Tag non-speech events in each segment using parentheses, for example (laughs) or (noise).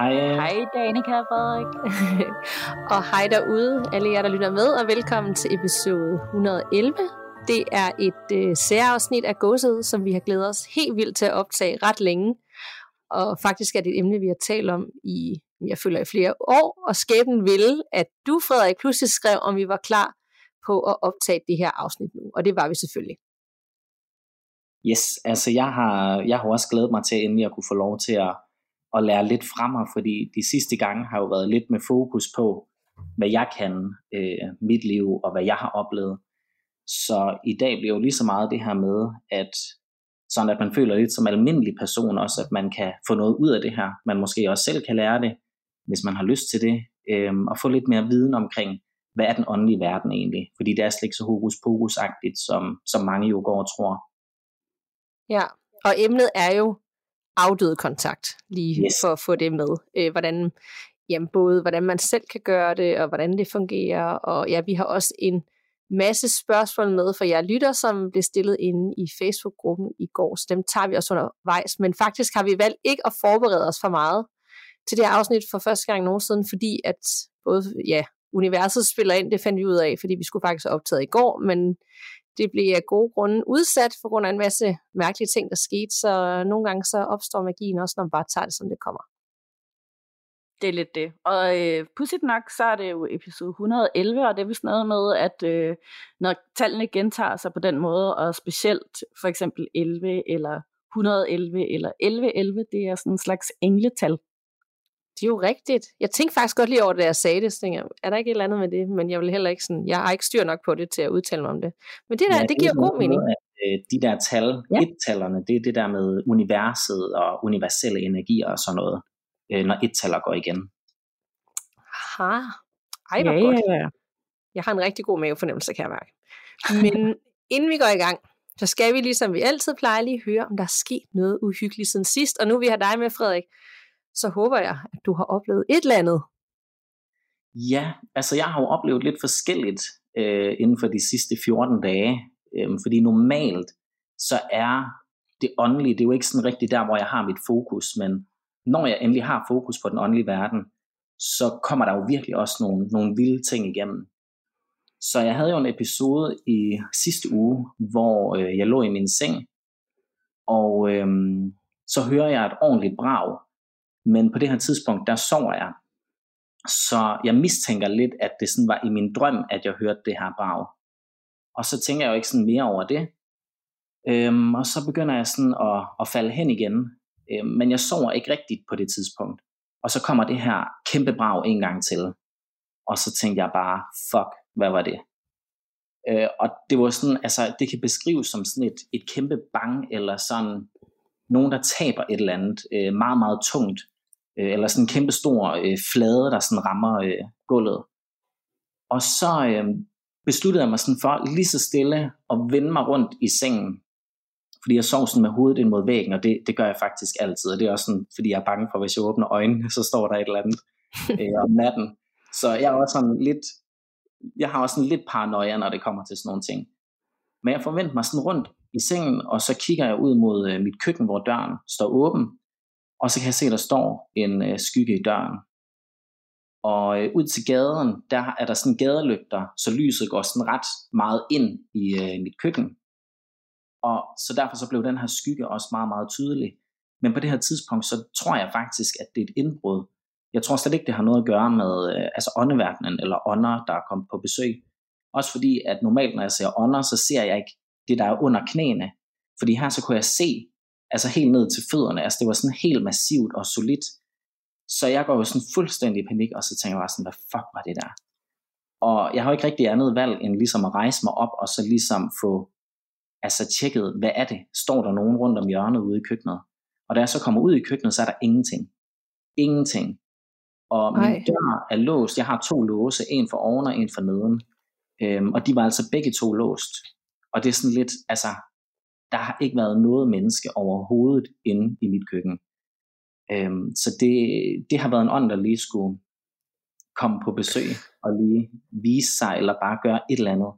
Hej. Hej Danika og Frederik. (laughs) og hej derude, alle jer, der lytter med, og velkommen til episode 111. Det er et øh, særafsnit af Gåsehud, som vi har glædet os helt vildt til at optage ret længe. Og faktisk er det et emne, vi har talt om i, jeg føler, i flere år, og skæbnen ville, at du, Frederik, pludselig skrev, om vi var klar på at optage det her afsnit nu. Og det var vi selvfølgelig. Yes, altså jeg har, jeg har også glædet mig til endelig at kunne få lov til at, at lære lidt fra mig, fordi de sidste gange har jo været lidt med fokus på, hvad jeg kan, øh, mit liv og hvad jeg har oplevet. Så i dag bliver jo lige så meget det her med, at sådan at man føler lidt som almindelig person også, at man kan få noget ud af det her. Man måske også selv kan lære det, hvis man har lyst til det, øh, og få lidt mere viden omkring, hvad er den åndelige verden egentlig? Fordi det er slet ikke så hokus pokus som, som mange jo går og tror. Ja, og emnet er jo afdød kontakt, lige yes. for at få det med. Øh, hvordan, jamen både hvordan man selv kan gøre det, og hvordan det fungerer. Og ja, vi har også en masse spørgsmål med for jer lytter, som blev stillet inde i Facebook-gruppen i går, så dem tager vi også undervejs. Men faktisk har vi valgt ikke at forberede os for meget til det her afsnit for første gang nogensinde, fordi at både, ja, universet spiller ind, det fandt vi ud af, fordi vi skulle faktisk have optaget i går, men det blev af gode grunde udsat for grund af en masse mærkelige ting, der skete, så nogle gange så opstår magien også, når man bare tager det, som det kommer. Det er lidt det. Og øh, pudsigt nok, så er det jo episode 111, og det er vist noget med, at øh, når tallene gentager sig på den måde, og specielt for eksempel 11 eller 111 eller 1111, det er sådan en slags engletal. Det er jo rigtigt. Jeg tænkte faktisk godt lige over det, da jeg sagde det. Så tænkte jeg, er der ikke et eller andet med det? Men jeg vil heller ikke sådan, jeg har ikke styr nok på det til at udtale mig om det. Men det der, ja, det giver god mening. At, øh, de der tal, ja. et-tallerne, det er det der med universet og universelle energier og sådan noget, øh, når et-taller går igen. Aha. Ej, hvor ja, godt. Ja, ja. Jeg har en rigtig god mavefornemmelse, kan jeg mærke. Men (laughs) inden vi går i gang, så skal vi ligesom vi altid plejer lige høre, om der er sket noget uhyggeligt siden sidst. Og nu vi har dig med, Frederik, så håber jeg, at du har oplevet et eller andet. Ja, altså jeg har jo oplevet lidt forskelligt øh, inden for de sidste 14 dage, øh, fordi normalt så er det åndelige, det er jo ikke sådan rigtigt der, hvor jeg har mit fokus, men når jeg endelig har fokus på den åndelige verden, så kommer der jo virkelig også nogle, nogle vilde ting igennem. Så jeg havde jo en episode i sidste uge, hvor øh, jeg lå i min seng, og øh, så hører jeg et ordentligt brag, men på det her tidspunkt, der sover jeg. Så jeg mistænker lidt, at det sådan var i min drøm, at jeg hørte det her brag. Og så tænker jeg jo ikke sådan mere over det. Øhm, og så begynder jeg sådan at, at falde hen igen. Øhm, men jeg sover ikke rigtigt på det tidspunkt. Og så kommer det her kæmpe brag en gang til. Og så tænkte jeg bare, fuck, hvad var det? Øh, og det var sådan, altså det kan beskrives som sådan et, et kæmpe bang, eller sådan nogen, der taber et eller andet øh, meget, meget tungt øh, eller sådan en kæmpe stor øh, flade, der sådan rammer øh, gulvet. Og så øh, besluttede jeg mig sådan for lige så stille at vende mig rundt i sengen, fordi jeg sov sådan med hovedet ind mod væggen, og det, det gør jeg faktisk altid, og det er også sådan, fordi jeg er bange for, hvis jeg åbner øjnene, så står der et eller andet (laughs) øh, om natten. Så jeg er også sådan lidt, jeg har også sådan lidt paranoia, når det kommer til sådan nogle ting. Men jeg forventer mig sådan rundt i sengen, og så kigger jeg ud mod øh, mit køkken, hvor døren står åben, og så kan jeg se, at der står en øh, skygge i døren. Og øh, ud til gaden, der er der sådan gadelygter, så lyset går sådan ret meget ind i øh, mit køkken. Og så derfor så blev den her skygge også meget, meget tydelig. Men på det her tidspunkt, så tror jeg faktisk, at det er et indbrud. Jeg tror slet ikke, det har noget at gøre med øh, altså åndeverdenen eller ånder, der er kommet på besøg. Også fordi, at normalt, når jeg ser ånder, så ser jeg ikke det, der er under knæene. Fordi her så kunne jeg se, altså helt ned til fødderne. Altså det var sådan helt massivt og solidt. Så jeg går jo sådan fuldstændig i panik, og så tænker jeg bare sådan, hvad fuck var det der? Og jeg har jo ikke rigtig andet valg, end ligesom at rejse mig op, og så ligesom få altså tjekket, hvad er det? Står der nogen rundt om hjørnet ude i køkkenet? Og da jeg så kommer ud i køkkenet, så er der ingenting. Ingenting. Og min Ej. dør er låst. Jeg har to låse, en for oven og en for neden. Øhm, og de var altså begge to låst. Og det er sådan lidt, altså, der har ikke været noget menneske overhovedet inde i mit køkken. Øhm, så det, det har været en ånd, der lige skulle komme på besøg og lige vise sig, eller bare gøre et eller andet.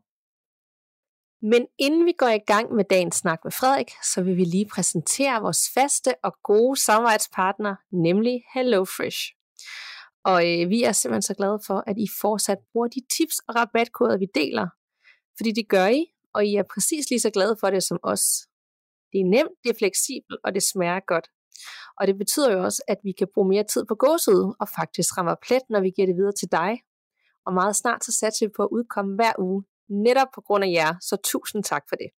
Men inden vi går i gang med dagens snak med Frederik, så vil vi lige præsentere vores faste og gode samarbejdspartner, nemlig HelloFresh. Og øh, vi er simpelthen så glade for, at I fortsat bruger de tips og rabatkoder, vi deler. Fordi det gør I, og I er præcis lige så glade for det som os. Det er nemt, det er fleksibelt, og det smager godt. Og det betyder jo også, at vi kan bruge mere tid på gåsøde, og faktisk rammer plet, når vi giver det videre til dig. Og meget snart så satser vi på at udkomme hver uge, netop på grund af jer, så tusind tak for det.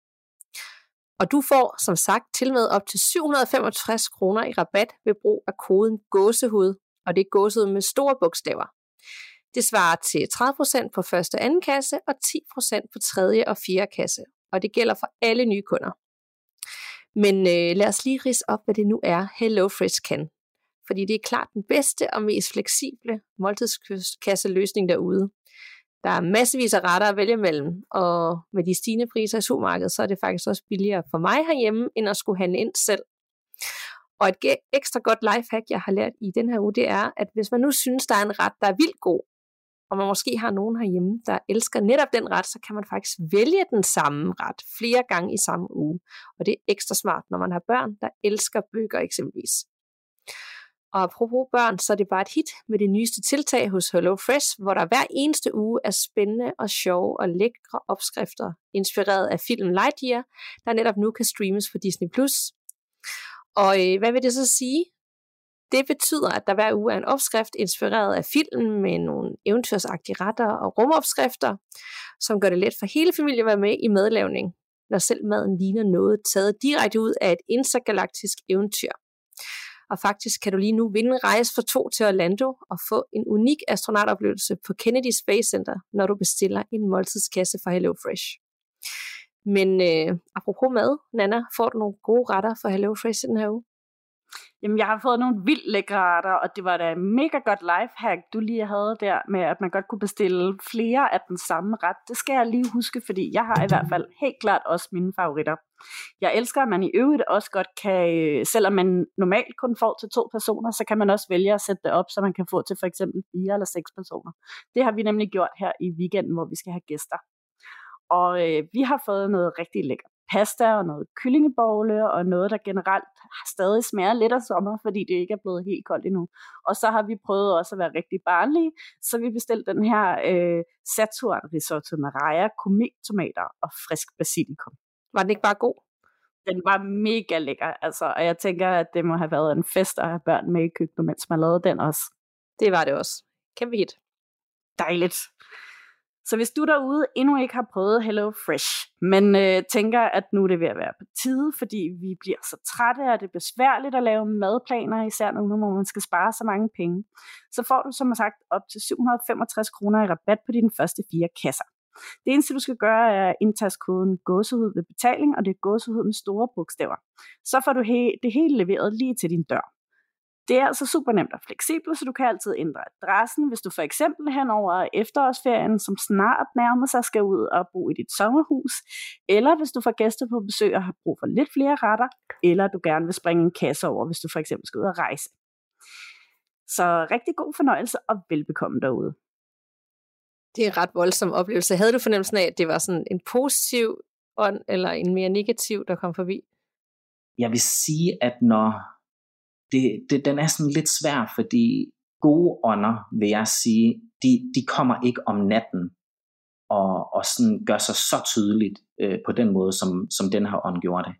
Og du får, som sagt, til med op til 765 kroner i rabat ved brug af koden gåsehud, og det er gåsehud med store bogstaver. Det svarer til 30% på første og anden kasse og 10% på tredje og fjerde kasse, og det gælder for alle nye kunder. Men øh, lad os lige rise op, hvad det nu er, HelloFresh kan. Fordi det er klart den bedste og mest fleksible måltidskasseløsning derude. Der er massevis af retter at vælge mellem, og med de stigende priser i supermarkedet, så er det faktisk også billigere for mig herhjemme, end at skulle handle ind selv. Og et ekstra godt lifehack, jeg har lært i den her uge, det er, at hvis man nu synes, der er en ret, der er vildt god, og man måske har nogen herhjemme, der elsker netop den ret, så kan man faktisk vælge den samme ret flere gange i samme uge. Og det er ekstra smart, når man har børn, der elsker bøger eksempelvis. Og apropos børn, så er det bare et hit med det nyeste tiltag hos Hello Fresh, hvor der hver eneste uge er spændende og sjove og lækre opskrifter, inspireret af filmen Lightyear, der netop nu kan streames på Disney+. Og øh, hvad vil det så sige? Det betyder, at der hver uge er en opskrift inspireret af filmen med nogle eventyrsagtige retter og rumopskrifter, som gør det let for hele familien at være med i madlavning, når selv maden ligner noget taget direkte ud af et intergalaktisk eventyr. Og faktisk kan du lige nu vinde en rejse for to til Orlando og få en unik astronautoplevelse på Kennedy Space Center, når du bestiller en måltidskasse fra HelloFresh. Men øh, apropos mad, Nana, får du nogle gode retter for HelloFresh den her uge? Jamen, jeg har fået nogle vildt lækre retter, og det var da mega godt lifehack, du lige havde der, med at man godt kunne bestille flere af den samme ret. Det skal jeg lige huske, fordi jeg har i hvert fald helt klart også mine favoritter. Jeg elsker, at man i øvrigt også godt kan, øh, selvom man normalt kun får til to personer, så kan man også vælge at sætte det op, så man kan få til for eksempel fire eller seks personer. Det har vi nemlig gjort her i weekenden, hvor vi skal have gæster. Og øh, vi har fået noget rigtig lækkert pasta og noget kyllingebogle og noget, der generelt stadig smager lidt af sommer, fordi det ikke er blevet helt koldt endnu. Og så har vi prøvet også at være rigtig barnlige, så vi bestilte den her øh, Saturn risotto med rejer, tomater og frisk basilikum. Var den ikke bare god? Den var mega lækker, altså, og jeg tænker, at det må have været en fest at have børn med i køkkenet, mens man lavede den også. Det var det også. Kæmpe hit. Dejligt. Så hvis du derude endnu ikke har prøvet Hello Fresh, men øh, tænker, at nu er det ved at være på tide, fordi vi bliver så trætte, og det er besværligt at lave madplaner, især nu, hvor man skal spare så mange penge, så får du som sagt op til 765 kroner i rabat på dine første fire kasser. Det eneste, du skal gøre, er at indtaste koden gåsehud ved betaling, og det er gåsehud med store bogstaver. Så får du he- det hele leveret lige til din dør. Det er altså super nemt og fleksibelt, så du kan altid ændre adressen, hvis du for eksempel hen over efterårsferien, som snart nærmer sig, skal ud og bo i dit sommerhus, eller hvis du får gæster på besøg og har brug for lidt flere retter, eller du gerne vil springe en kasse over, hvis du for eksempel skal ud og rejse. Så rigtig god fornøjelse og velbekomme derude. Det er en ret voldsom oplevelse. Havde du fornemmelsen af, at det var sådan en positiv ånd, eller en mere negativ, der kom forbi? Jeg vil sige, at når det, det, den er sådan lidt svær, fordi gode ånder, vil jeg sige, de, de kommer ikke om natten og, og sådan gør sig så tydeligt øh, på den måde, som, som den her ånd gjorde det.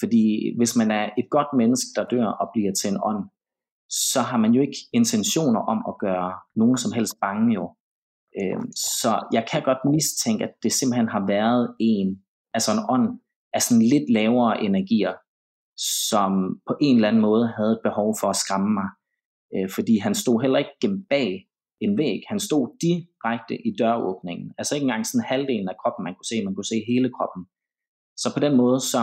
Fordi hvis man er et godt menneske, der dør og bliver til en ånd, så har man jo ikke intentioner om at gøre nogen som helst bange jo. Øh, så jeg kan godt mistænke, at det simpelthen har været en, altså en ånd af sådan lidt lavere energier, som på en eller anden måde havde et behov for at skræmme mig. Øh, fordi han stod heller ikke gennem bag en væg. Han stod direkte i døråbningen. Altså ikke engang sådan halvdelen af kroppen, man kunne se. Man kunne se hele kroppen. Så på den måde, så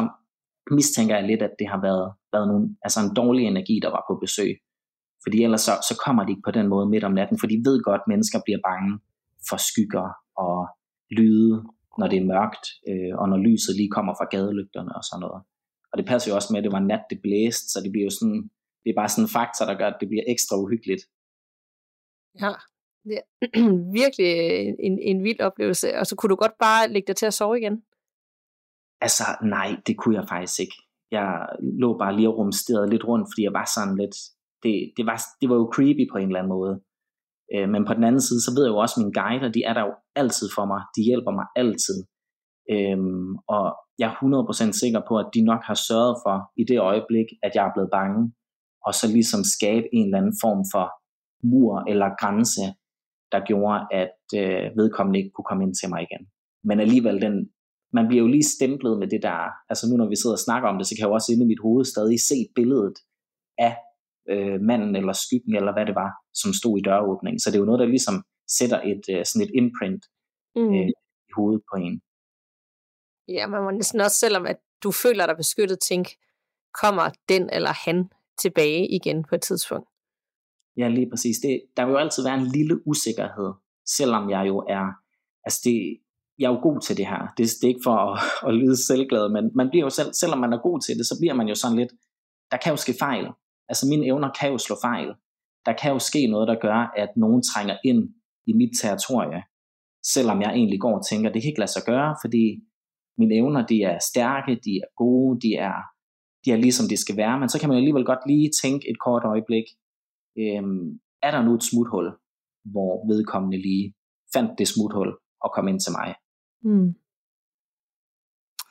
mistænker jeg lidt, at det har været, været nogle, altså en dårlig energi, der var på besøg. Fordi ellers så, så kommer de ikke på den måde midt om natten, for de ved godt, at mennesker bliver bange for skygger og lyde, når det er mørkt, øh, og når lyset lige kommer fra gadelygterne og sådan noget. Og det passer jo også med, at det var nat, det blæste, så det bliver jo sådan, det er bare sådan en faktor, der gør, at det bliver ekstra uhyggeligt. Ja, det er (clears throat) virkelig en, en vild oplevelse. Og så kunne du godt bare lægge dig til at sove igen? Altså, nej, det kunne jeg faktisk ikke. Jeg lå bare lige og rumsterede lidt rundt, fordi jeg var sådan lidt, det, det, var, det var jo creepy på en eller anden måde. Øh, men på den anden side, så ved jeg jo også, at mine guider, de er der jo altid for mig. De hjælper mig altid. Øhm, og jeg er 100% sikker på, at de nok har sørget for i det øjeblik, at jeg er blevet bange, og så ligesom skabe en eller anden form for mur eller grænse, der gjorde, at øh, vedkommende ikke kunne komme ind til mig igen. Men alligevel, den, man bliver jo lige stemplet med det der, altså nu når vi sidder og snakker om det, så kan jeg jo også inde i mit hoved stadig se billedet af øh, manden eller skyggen, eller hvad det var, som stod i døråbningen. Så det er jo noget, der ligesom sætter et, øh, sådan et imprint mm. øh, i hovedet på en. Ja, man må næsten også, selvom at du føler dig beskyttet, tænke, kommer den eller han tilbage igen på et tidspunkt? Ja, lige præcis. Det, der vil jo altid være en lille usikkerhed, selvom jeg jo er, altså det, jeg er jo god til det her. Det, det er ikke for at, (laughs) at lyde selvglad, men man bliver jo selv, selvom man er god til det, så bliver man jo sådan lidt, der kan jo ske fejl. Altså mine evner kan jo slå fejl. Der kan jo ske noget, der gør, at nogen trænger ind i mit territorie, selvom jeg egentlig går og tænker, det kan ikke lade sig gøre, fordi mine evner, de er stærke, de er gode, de er, de er ligesom de skal være, men så kan man alligevel godt lige tænke et kort øjeblik, øhm, er der nu et smuthul, hvor vedkommende lige fandt det smuthul og kom ind til mig. Mm.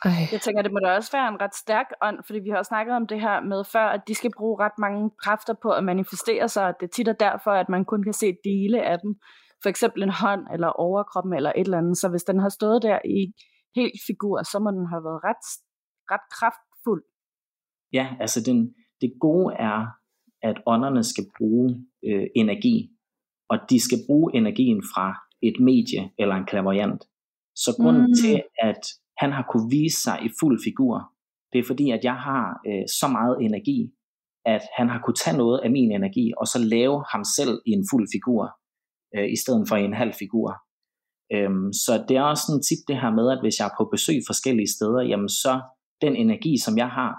Ej. Jeg tænker, det må da også være en ret stærk ånd, fordi vi har også snakket om det her med før, at de skal bruge ret mange kræfter på at manifestere sig, og det er tit og derfor, at man kun kan se dele af dem. For eksempel en hånd eller overkroppen eller et eller andet. Så hvis den har stået der i helt figur, så må den have været ret, ret kraftfuld. Ja, altså den, det gode er, at ånderne skal bruge øh, energi, og de skal bruge energien fra et medie eller en klaverjant. Så grunden mm. til, at han har kunne vise sig i fuld figur, det er fordi, at jeg har øh, så meget energi, at han har kunne tage noget af min energi, og så lave ham selv i en fuld figur, øh, i stedet for i en halv figur. Øhm, så det er også sådan tit det her med, at hvis jeg er på besøg forskellige steder, jamen så den energi, som jeg har,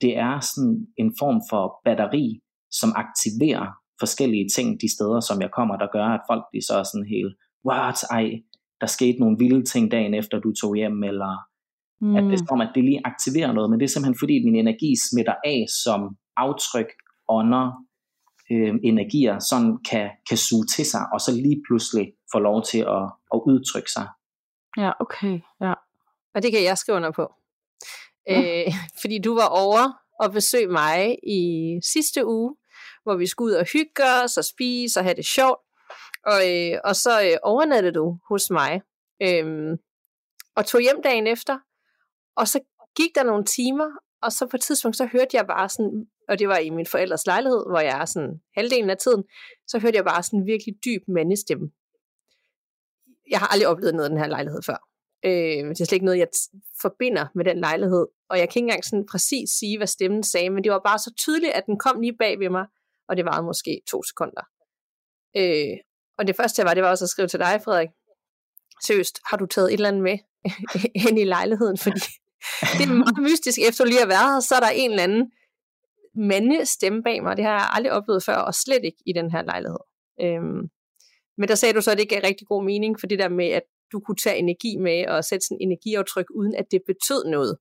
det er sådan en form for batteri, som aktiverer forskellige ting de steder, som jeg kommer, der gør, at folk de så er sådan helt, what, ej, der skete nogle vilde ting dagen efter, du tog hjem, eller mm. at det er som, at det lige aktiverer noget, men det er simpelthen fordi, min energi smitter af som aftryk, ånder, øh, energier, sådan kan, kan suge til sig, og så lige pludselig få lov til at, at udtrykke sig. Ja, okay. Ja. Og det kan jeg skrive under på. Ja. Øh, (laughs) fordi du var over og besøge mig i sidste uge, hvor vi skulle ud og hygge os og spise og have det sjovt. Og, øh, og så øh, overnattede du hos mig, øh, og tog hjem dagen efter, og så gik der nogle timer, og så på et tidspunkt, så hørte jeg bare sådan, og det var i min forældres lejlighed, hvor jeg er sådan halvdelen af tiden, så hørte jeg bare sådan en virkelig dyb mandestemme. Jeg har aldrig oplevet noget af den her lejlighed før. Øh, det er slet ikke noget, jeg forbinder med den lejlighed, og jeg kan ikke engang sådan præcis sige, hvad stemmen sagde, men det var bare så tydeligt, at den kom lige bag ved mig, og det varede måske to sekunder. Øh, og det første, jeg var, det var også at skrive til dig, Frederik. Seriøst, har du taget et eller andet med (laughs) hen i lejligheden? Fordi (laughs) det er meget mystisk. Efter du lige har været her, så er der en eller anden mande stemme bag mig. Det har jeg aldrig oplevet før, og slet ikke i den her lejlighed. Øhm, men der sagde du så, at det ikke er rigtig god mening, for det der med, at du kunne tage energi med og sætte sådan energiaftryk, uden at det betød noget.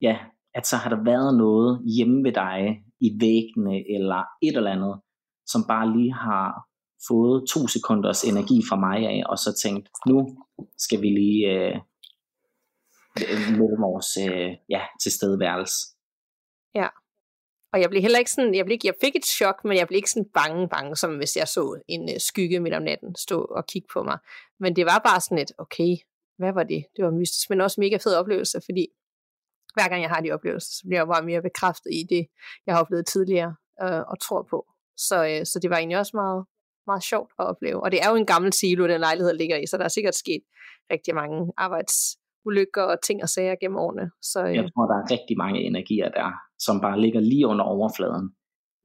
Ja, at så har der været noget hjemme ved dig i væggene eller et eller andet, som bare lige har fået to sekunders energi fra mig af, og så tænkt, nu skal vi lige øh, med vores øh, ja, tilstedeværelse. Ja. Og jeg blev heller ikke sådan, jeg, blev ikke, jeg fik et chok, men jeg blev ikke sådan bange, bange, som hvis jeg så en øh, skygge midt om natten stå og kigge på mig. Men det var bare sådan et, okay, hvad var det? Det var mystisk, men også mega fed oplevelse, fordi hver gang jeg har de oplevelser, så bliver jeg bare mere bekræftet i det, jeg har oplevet tidligere øh, og tror på. Så, øh, så det var egentlig også meget, meget sjovt at opleve. Og det er jo en gammel silo, den lejlighed ligger i, så der er sikkert sket rigtig mange arbejdsulykker og ting og sager gennem årene. Så, øh. Jeg tror, der er rigtig mange energier der, som bare ligger lige under overfladen.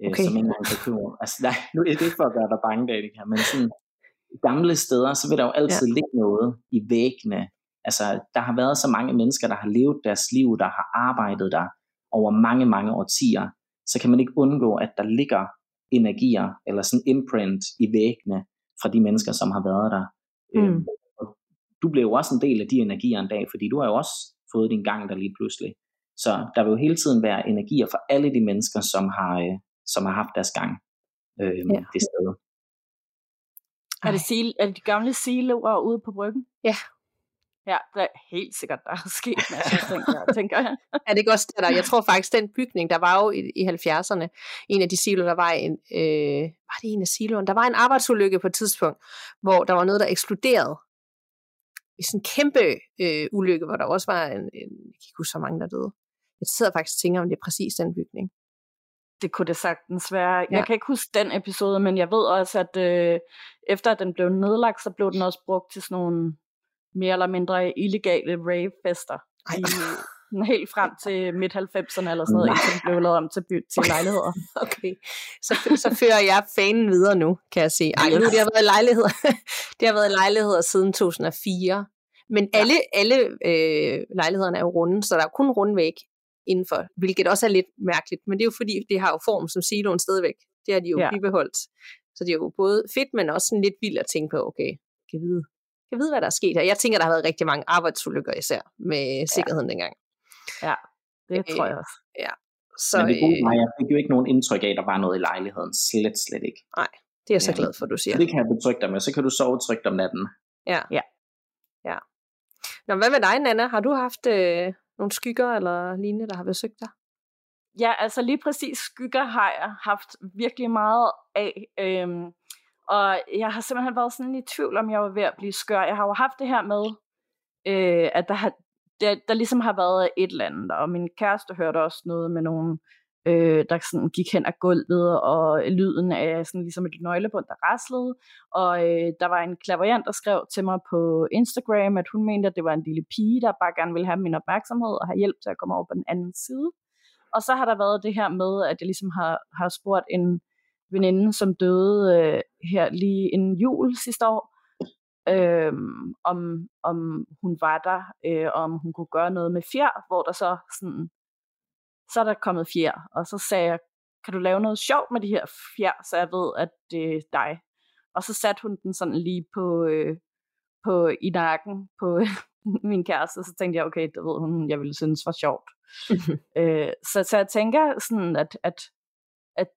øh, okay. som ikke engang kan købe. Altså, nej, nu er det ikke for at gøre dig bange, Danika, men sådan gamle steder, så vil der jo altid ja. ligge noget i væggene. Altså, der har været så mange mennesker, der har levet deres liv, der har arbejdet der over mange, mange årtier, så kan man ikke undgå, at der ligger energier, eller sådan imprint i væggene fra de mennesker, som har været der. Mm. Du blev jo også en del af de energier en dag, fordi du har jo også fået din gang der lige pludselig. Så der vil jo hele tiden være energier for alle de mennesker, som har, øh, som har haft deres gang øh, ja. det sted. Er det, sil- er det de gamle siloer ude på bryggen? Ja. Ja, det er helt sikkert, der er (laughs) sket masser ting der, tænker jeg. (laughs) er det ikke også der? Jeg tror faktisk, den bygning, der var jo i, i 70'erne, en af de siloer, der var en, øh, var det en af siloerne? Der var en arbejdsulykke på et tidspunkt, hvor der var noget, der eksploderede. I sådan en kæmpe øh, ulykke, hvor der også var en, en, jeg kan ikke huske, så mange der døde. Jeg sidder faktisk og tænker, om det er præcis den bygning det kunne det sagtens være. Ja. Jeg kan ikke huske den episode, men jeg ved også, at øh, efter at den blev nedlagt, så blev den også brugt til sådan nogle mere eller mindre illegale rave-fester. I, helt frem til midt-90'erne eller sådan noget, indtil den blev lavet om til, by, til lejligheder. Okay, så, så fører jeg fanen videre nu, kan jeg sige. Ej, nu det har været lejligheder. (laughs) det har været lejligheder siden 2004. Men alle, alle øh, lejlighederne er jo runde, så der er kun rundvæg indenfor, hvilket også er lidt mærkeligt, men det er jo fordi, det har jo form som siloen stadigvæk. Det har de jo ja. bibeholdt. Så det er jo både fedt, men også sådan lidt vildt at tænke på, okay, kan vide, kan vide, hvad der er sket her. Jeg tænker, der har været rigtig mange arbejdsulykker især med sikkerheden ja. dengang. Ja, det øh, tror jeg også. Ja. Så, men det gode, øh, jeg fik jo ikke nogen indtryk af, at der var noget i lejligheden. Slet, slet ikke. Nej, det er jeg så glad for, at du siger. Så det kan jeg betrygge dig med. Så kan du sove trygt om natten. Ja. Ja. ja. Nå, hvad med dig, Nana? Har du haft øh, nogle skygger eller lignende, der har besøgt dig? Ja, altså lige præcis skygger har jeg haft virkelig meget af. Øhm, og jeg har simpelthen været sådan i tvivl, om jeg var ved at blive skør. Jeg har jo haft det her med, øh, at der, har, der, der ligesom har været et eller andet, og min kæreste hørte også noget med nogle øh, der sådan gik hen ad gulvet, og lyden af sådan ligesom et nøglebund, der raslede. Og øh, der var en klaverjant, der skrev til mig på Instagram, at hun mente, at det var en lille pige, der bare gerne ville have min opmærksomhed og have hjælp til at komme over på den anden side. Og så har der været det her med, at jeg ligesom har, har spurgt en veninde, som døde øh, her lige inden jul sidste år, øh, om, om hun var der, øh, om hun kunne gøre noget med fjer, hvor der så sådan så er der kommet fjer, og så sagde jeg, kan du lave noget sjovt med de her fjer, så jeg ved, at det er dig. Og så satte hun den sådan lige på, øh, på i nakken på (laughs) min kæreste, og så tænkte jeg, okay, det ved hun, jeg ville synes var sjovt. (laughs) øh, så, så jeg tænker sådan, at, at, at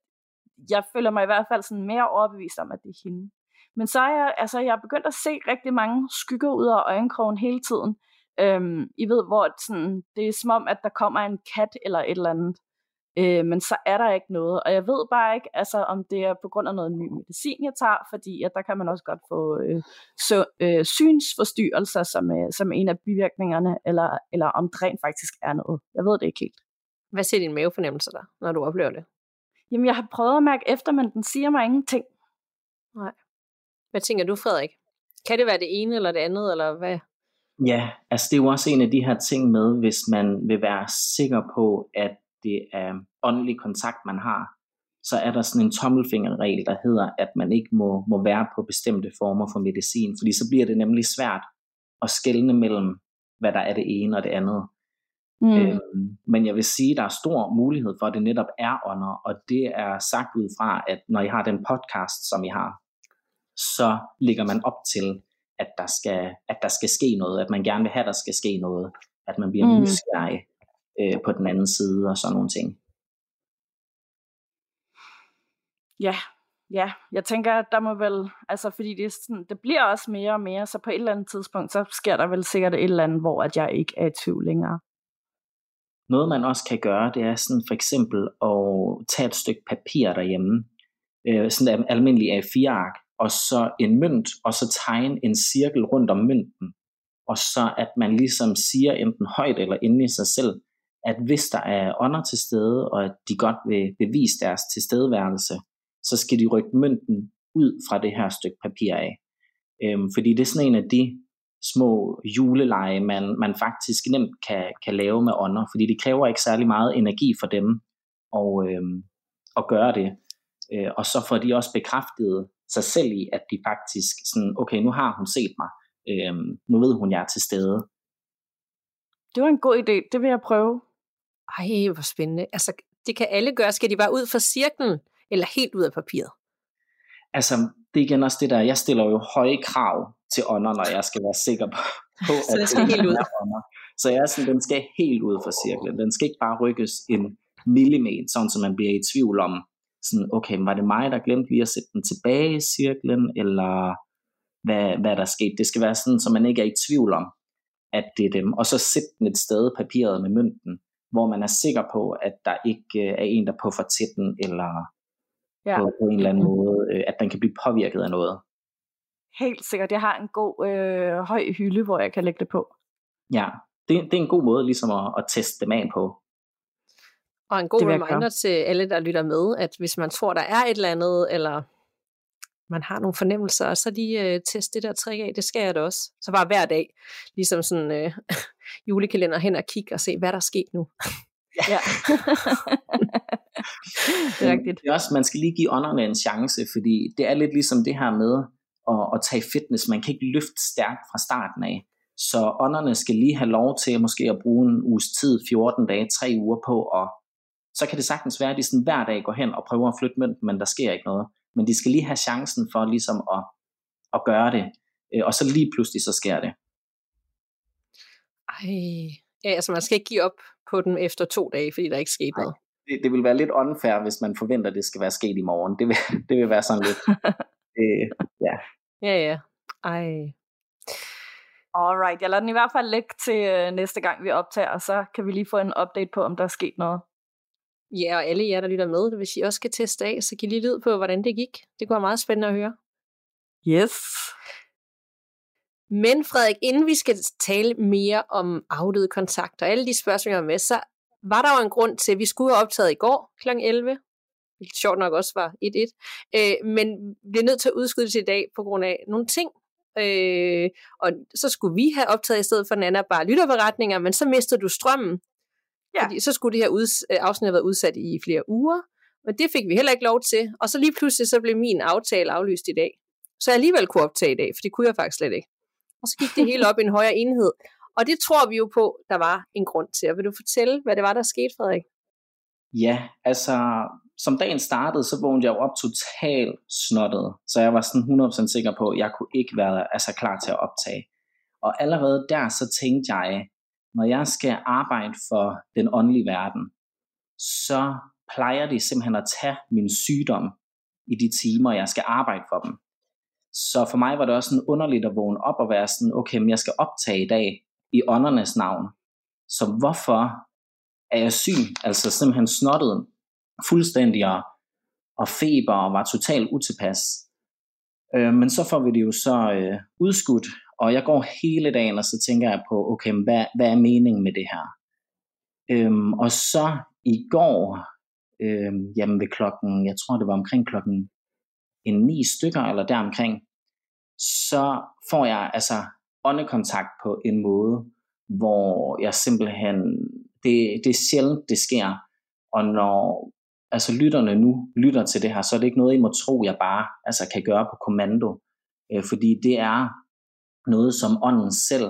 jeg føler mig i hvert fald sådan mere overbevist om, at det er hende. Men så er jeg, altså, jeg er begyndt at se rigtig mange skygger ud af øjenkrogen hele tiden. Øhm, I ved, hvor sådan, det er som om, at der kommer en kat eller et eller andet. Øh, men så er der ikke noget. Og jeg ved bare ikke, altså, om det er på grund af noget ny medicin, jeg tager, fordi at der kan man også godt få øh, så, øh, synsforstyrrelser som, øh, som en af bivirkningerne, eller, eller om det rent faktisk er noget. Jeg ved det ikke helt. Hvad siger din mavefornemmelse der, når du oplever det? Jamen, jeg har prøvet at mærke efter, men den siger mig ingenting. Nej. Hvad tænker du, Frederik? Kan det være det ene eller det andet, eller hvad? Ja, altså det er jo også en af de her ting med, hvis man vil være sikker på, at det er åndelig kontakt, man har, så er der sådan en tommelfingerregel, der hedder, at man ikke må, må være på bestemte former for medicin, fordi så bliver det nemlig svært at skelne mellem, hvad der er det ene og det andet. Mm. Øhm, men jeg vil sige, at der er stor mulighed for, at det netop er ånder, og det er sagt ud fra, at når I har den podcast, som I har, så ligger man op til, at der, skal, at der skal ske noget, at man gerne vil have, at der skal ske noget, at man bliver mm. nysgerrig øh, på den anden side og sådan nogle ting. Ja, ja, jeg tænker, at der må vel, altså fordi det, er sådan, det bliver også mere og mere, så på et eller andet tidspunkt, så sker der vel sikkert et eller andet, hvor at jeg ikke er i tvivl længere. Noget man også kan gøre, det er sådan for eksempel at tage et stykke papir derhjemme, øh, sådan et almindeligt A4-ark, og så en mønt, og så tegne en cirkel rundt om mønten, og så at man ligesom siger enten højt eller inde i sig selv, at hvis der er ånder til stede, og at de godt vil bevise deres tilstedeværelse, så skal de rykke mønten ud fra det her stykke papir af. Øhm, fordi det er sådan en af de små juleleje, man, man faktisk nemt kan, kan lave med ånder, fordi det kræver ikke særlig meget energi for dem og, øhm, at gøre det. Øh, og så får de også bekræftet sig selv i, at de faktisk sådan, okay, nu har hun set mig. Øh, nu ved hun, jeg er til stede. Det var en god idé. Det vil jeg prøve. Ej, hvor spændende. Altså, det kan alle gøre. Skal de bare ud fra cirklen, eller helt ud af papiret? Altså, det er igen også det der, jeg stiller jo høje krav til ånder, når jeg skal være sikker på, (laughs) på at det skal helt ud. Ånder. Så jeg er sådan, den skal helt ud fra cirklen. Den skal ikke bare rykkes en millimeter, sådan så man bliver i tvivl om, sådan, okay, var det mig, der glemte lige at sætte den tilbage i cirklen, eller hvad, hvad der skete. Det skal være sådan, så man ikke er i tvivl om, at det er dem. Og så sætte den et sted, papiret med mønten, hvor man er sikker på, at der ikke øh, er en, der puffer til den, eller ja. på, på en eller anden måde, øh, at den kan blive påvirket af noget. Helt sikkert. Jeg har en god øh, høj hylde, hvor jeg kan lægge det på. Ja, det, det er en god måde ligesom at, at teste dem af på. Og en god reminder til alle, der lytter med, at hvis man tror, der er et eller andet, eller man har nogle fornemmelser, så lige øh, teste det der trick af, det skal jeg da også. Så bare hver dag, ligesom sådan øh, (laughs) julekalender hen og kigge og se, hvad der er sket nu. Ja. (laughs) det er rigtigt. Det er også, man skal lige give ånderne en chance, fordi det er lidt ligesom det her med at, at tage fitness. Man kan ikke løfte stærkt fra starten af. Så ånderne skal lige have lov til måske at bruge en uges tid, 14 dage, 3 uger på, og så kan det sagtens være, at de sådan hver dag går hen og prøver at flytte mønten, men der sker ikke noget. Men de skal lige have chancen for ligesom at, at gøre det, øh, og så lige pludselig så sker det. Ej, ja, altså man skal ikke give op på den efter to dage, fordi der ikke skete noget. Det, det vil være lidt unfair, hvis man forventer, at det skal være sket i morgen. Det vil, (laughs) det vil være sådan lidt, (laughs) øh, ja. Ja, ja. Ej. Alright, jeg lader den i hvert fald lægge til øh, næste gang, vi optager, og så kan vi lige få en update på, om der er sket noget. Ja, og alle jer, der lytter med, hvis I også skal teste af, så giv lige lyd på, hvordan det gik. Det kunne være meget spændende at høre. Yes. Men Frederik, inden vi skal tale mere om afdøde kontakter og alle de spørgsmål, jeg har med, så var der jo en grund til, at vi skulle have optaget i går kl. 11, hvilket sjovt nok også var 1-1, øh, men bliver nødt til at udskyde det til i dag på grund af nogle ting. Øh, og så skulle vi have optaget i stedet for Nana bare lytterberetninger, men så mistede du strømmen. Ja. Fordi så skulle det her uds- øh, afsnit have været udsat i flere uger, men det fik vi heller ikke lov til. Og så lige pludselig så blev min aftale aflyst i dag. Så jeg alligevel kunne optage i dag, for det kunne jeg faktisk slet ikke. Og så gik det hele op i en (laughs) højere enhed. Og det tror vi jo på, der var en grund til. Og vil du fortælle, hvad det var, der skete, Frederik? Ja, altså, som dagen startede, så vågnede jeg jo op totalt snottet. Så jeg var sådan 100% sikker på, at jeg kunne ikke være altså, klar til at optage. Og allerede der, så tænkte jeg, når jeg skal arbejde for den åndelige verden, så plejer de simpelthen at tage min sygdom i de timer, jeg skal arbejde for dem. Så for mig var det også sådan underligt at vågne op og være sådan, okay, men jeg skal optage i dag i åndernes navn. Så hvorfor er jeg syg? Altså simpelthen snottet fuldstændig og, og feber og var totalt utilpas. Øh, men så får vi det jo så øh, udskudt, og jeg går hele dagen, og så tænker jeg på, okay, hvad, hvad er meningen med det her? Øhm, og så i går, øhm, jamen ved klokken, jeg tror det var omkring klokken en ni stykker, eller deromkring, så får jeg altså åndekontakt på en måde, hvor jeg simpelthen, det, det er sjældent, det sker, og når altså lytterne nu lytter til det her, så er det ikke noget, I må tro, jeg bare altså, kan gøre på kommando, øh, fordi det er noget, som ånden selv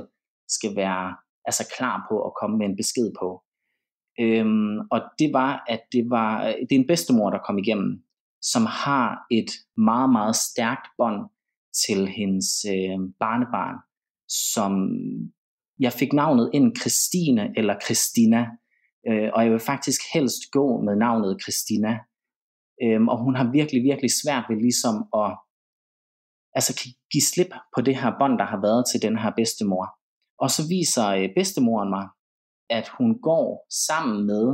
skal være altså klar på at komme med en besked på. Øhm, og det var, at det var øh, det er en bedstemor, der kom igennem, som har et meget, meget stærkt bånd til hendes øh, barnebarn, som jeg fik navnet ind Christine eller Christina, øh, og jeg vil faktisk helst gå med navnet Christina. Øhm, og hun har virkelig, virkelig svært ved ligesom at altså kan give slip på det her bånd, der har været til den her bedstemor. Og så viser øh, bedstemoren mig, at hun går sammen med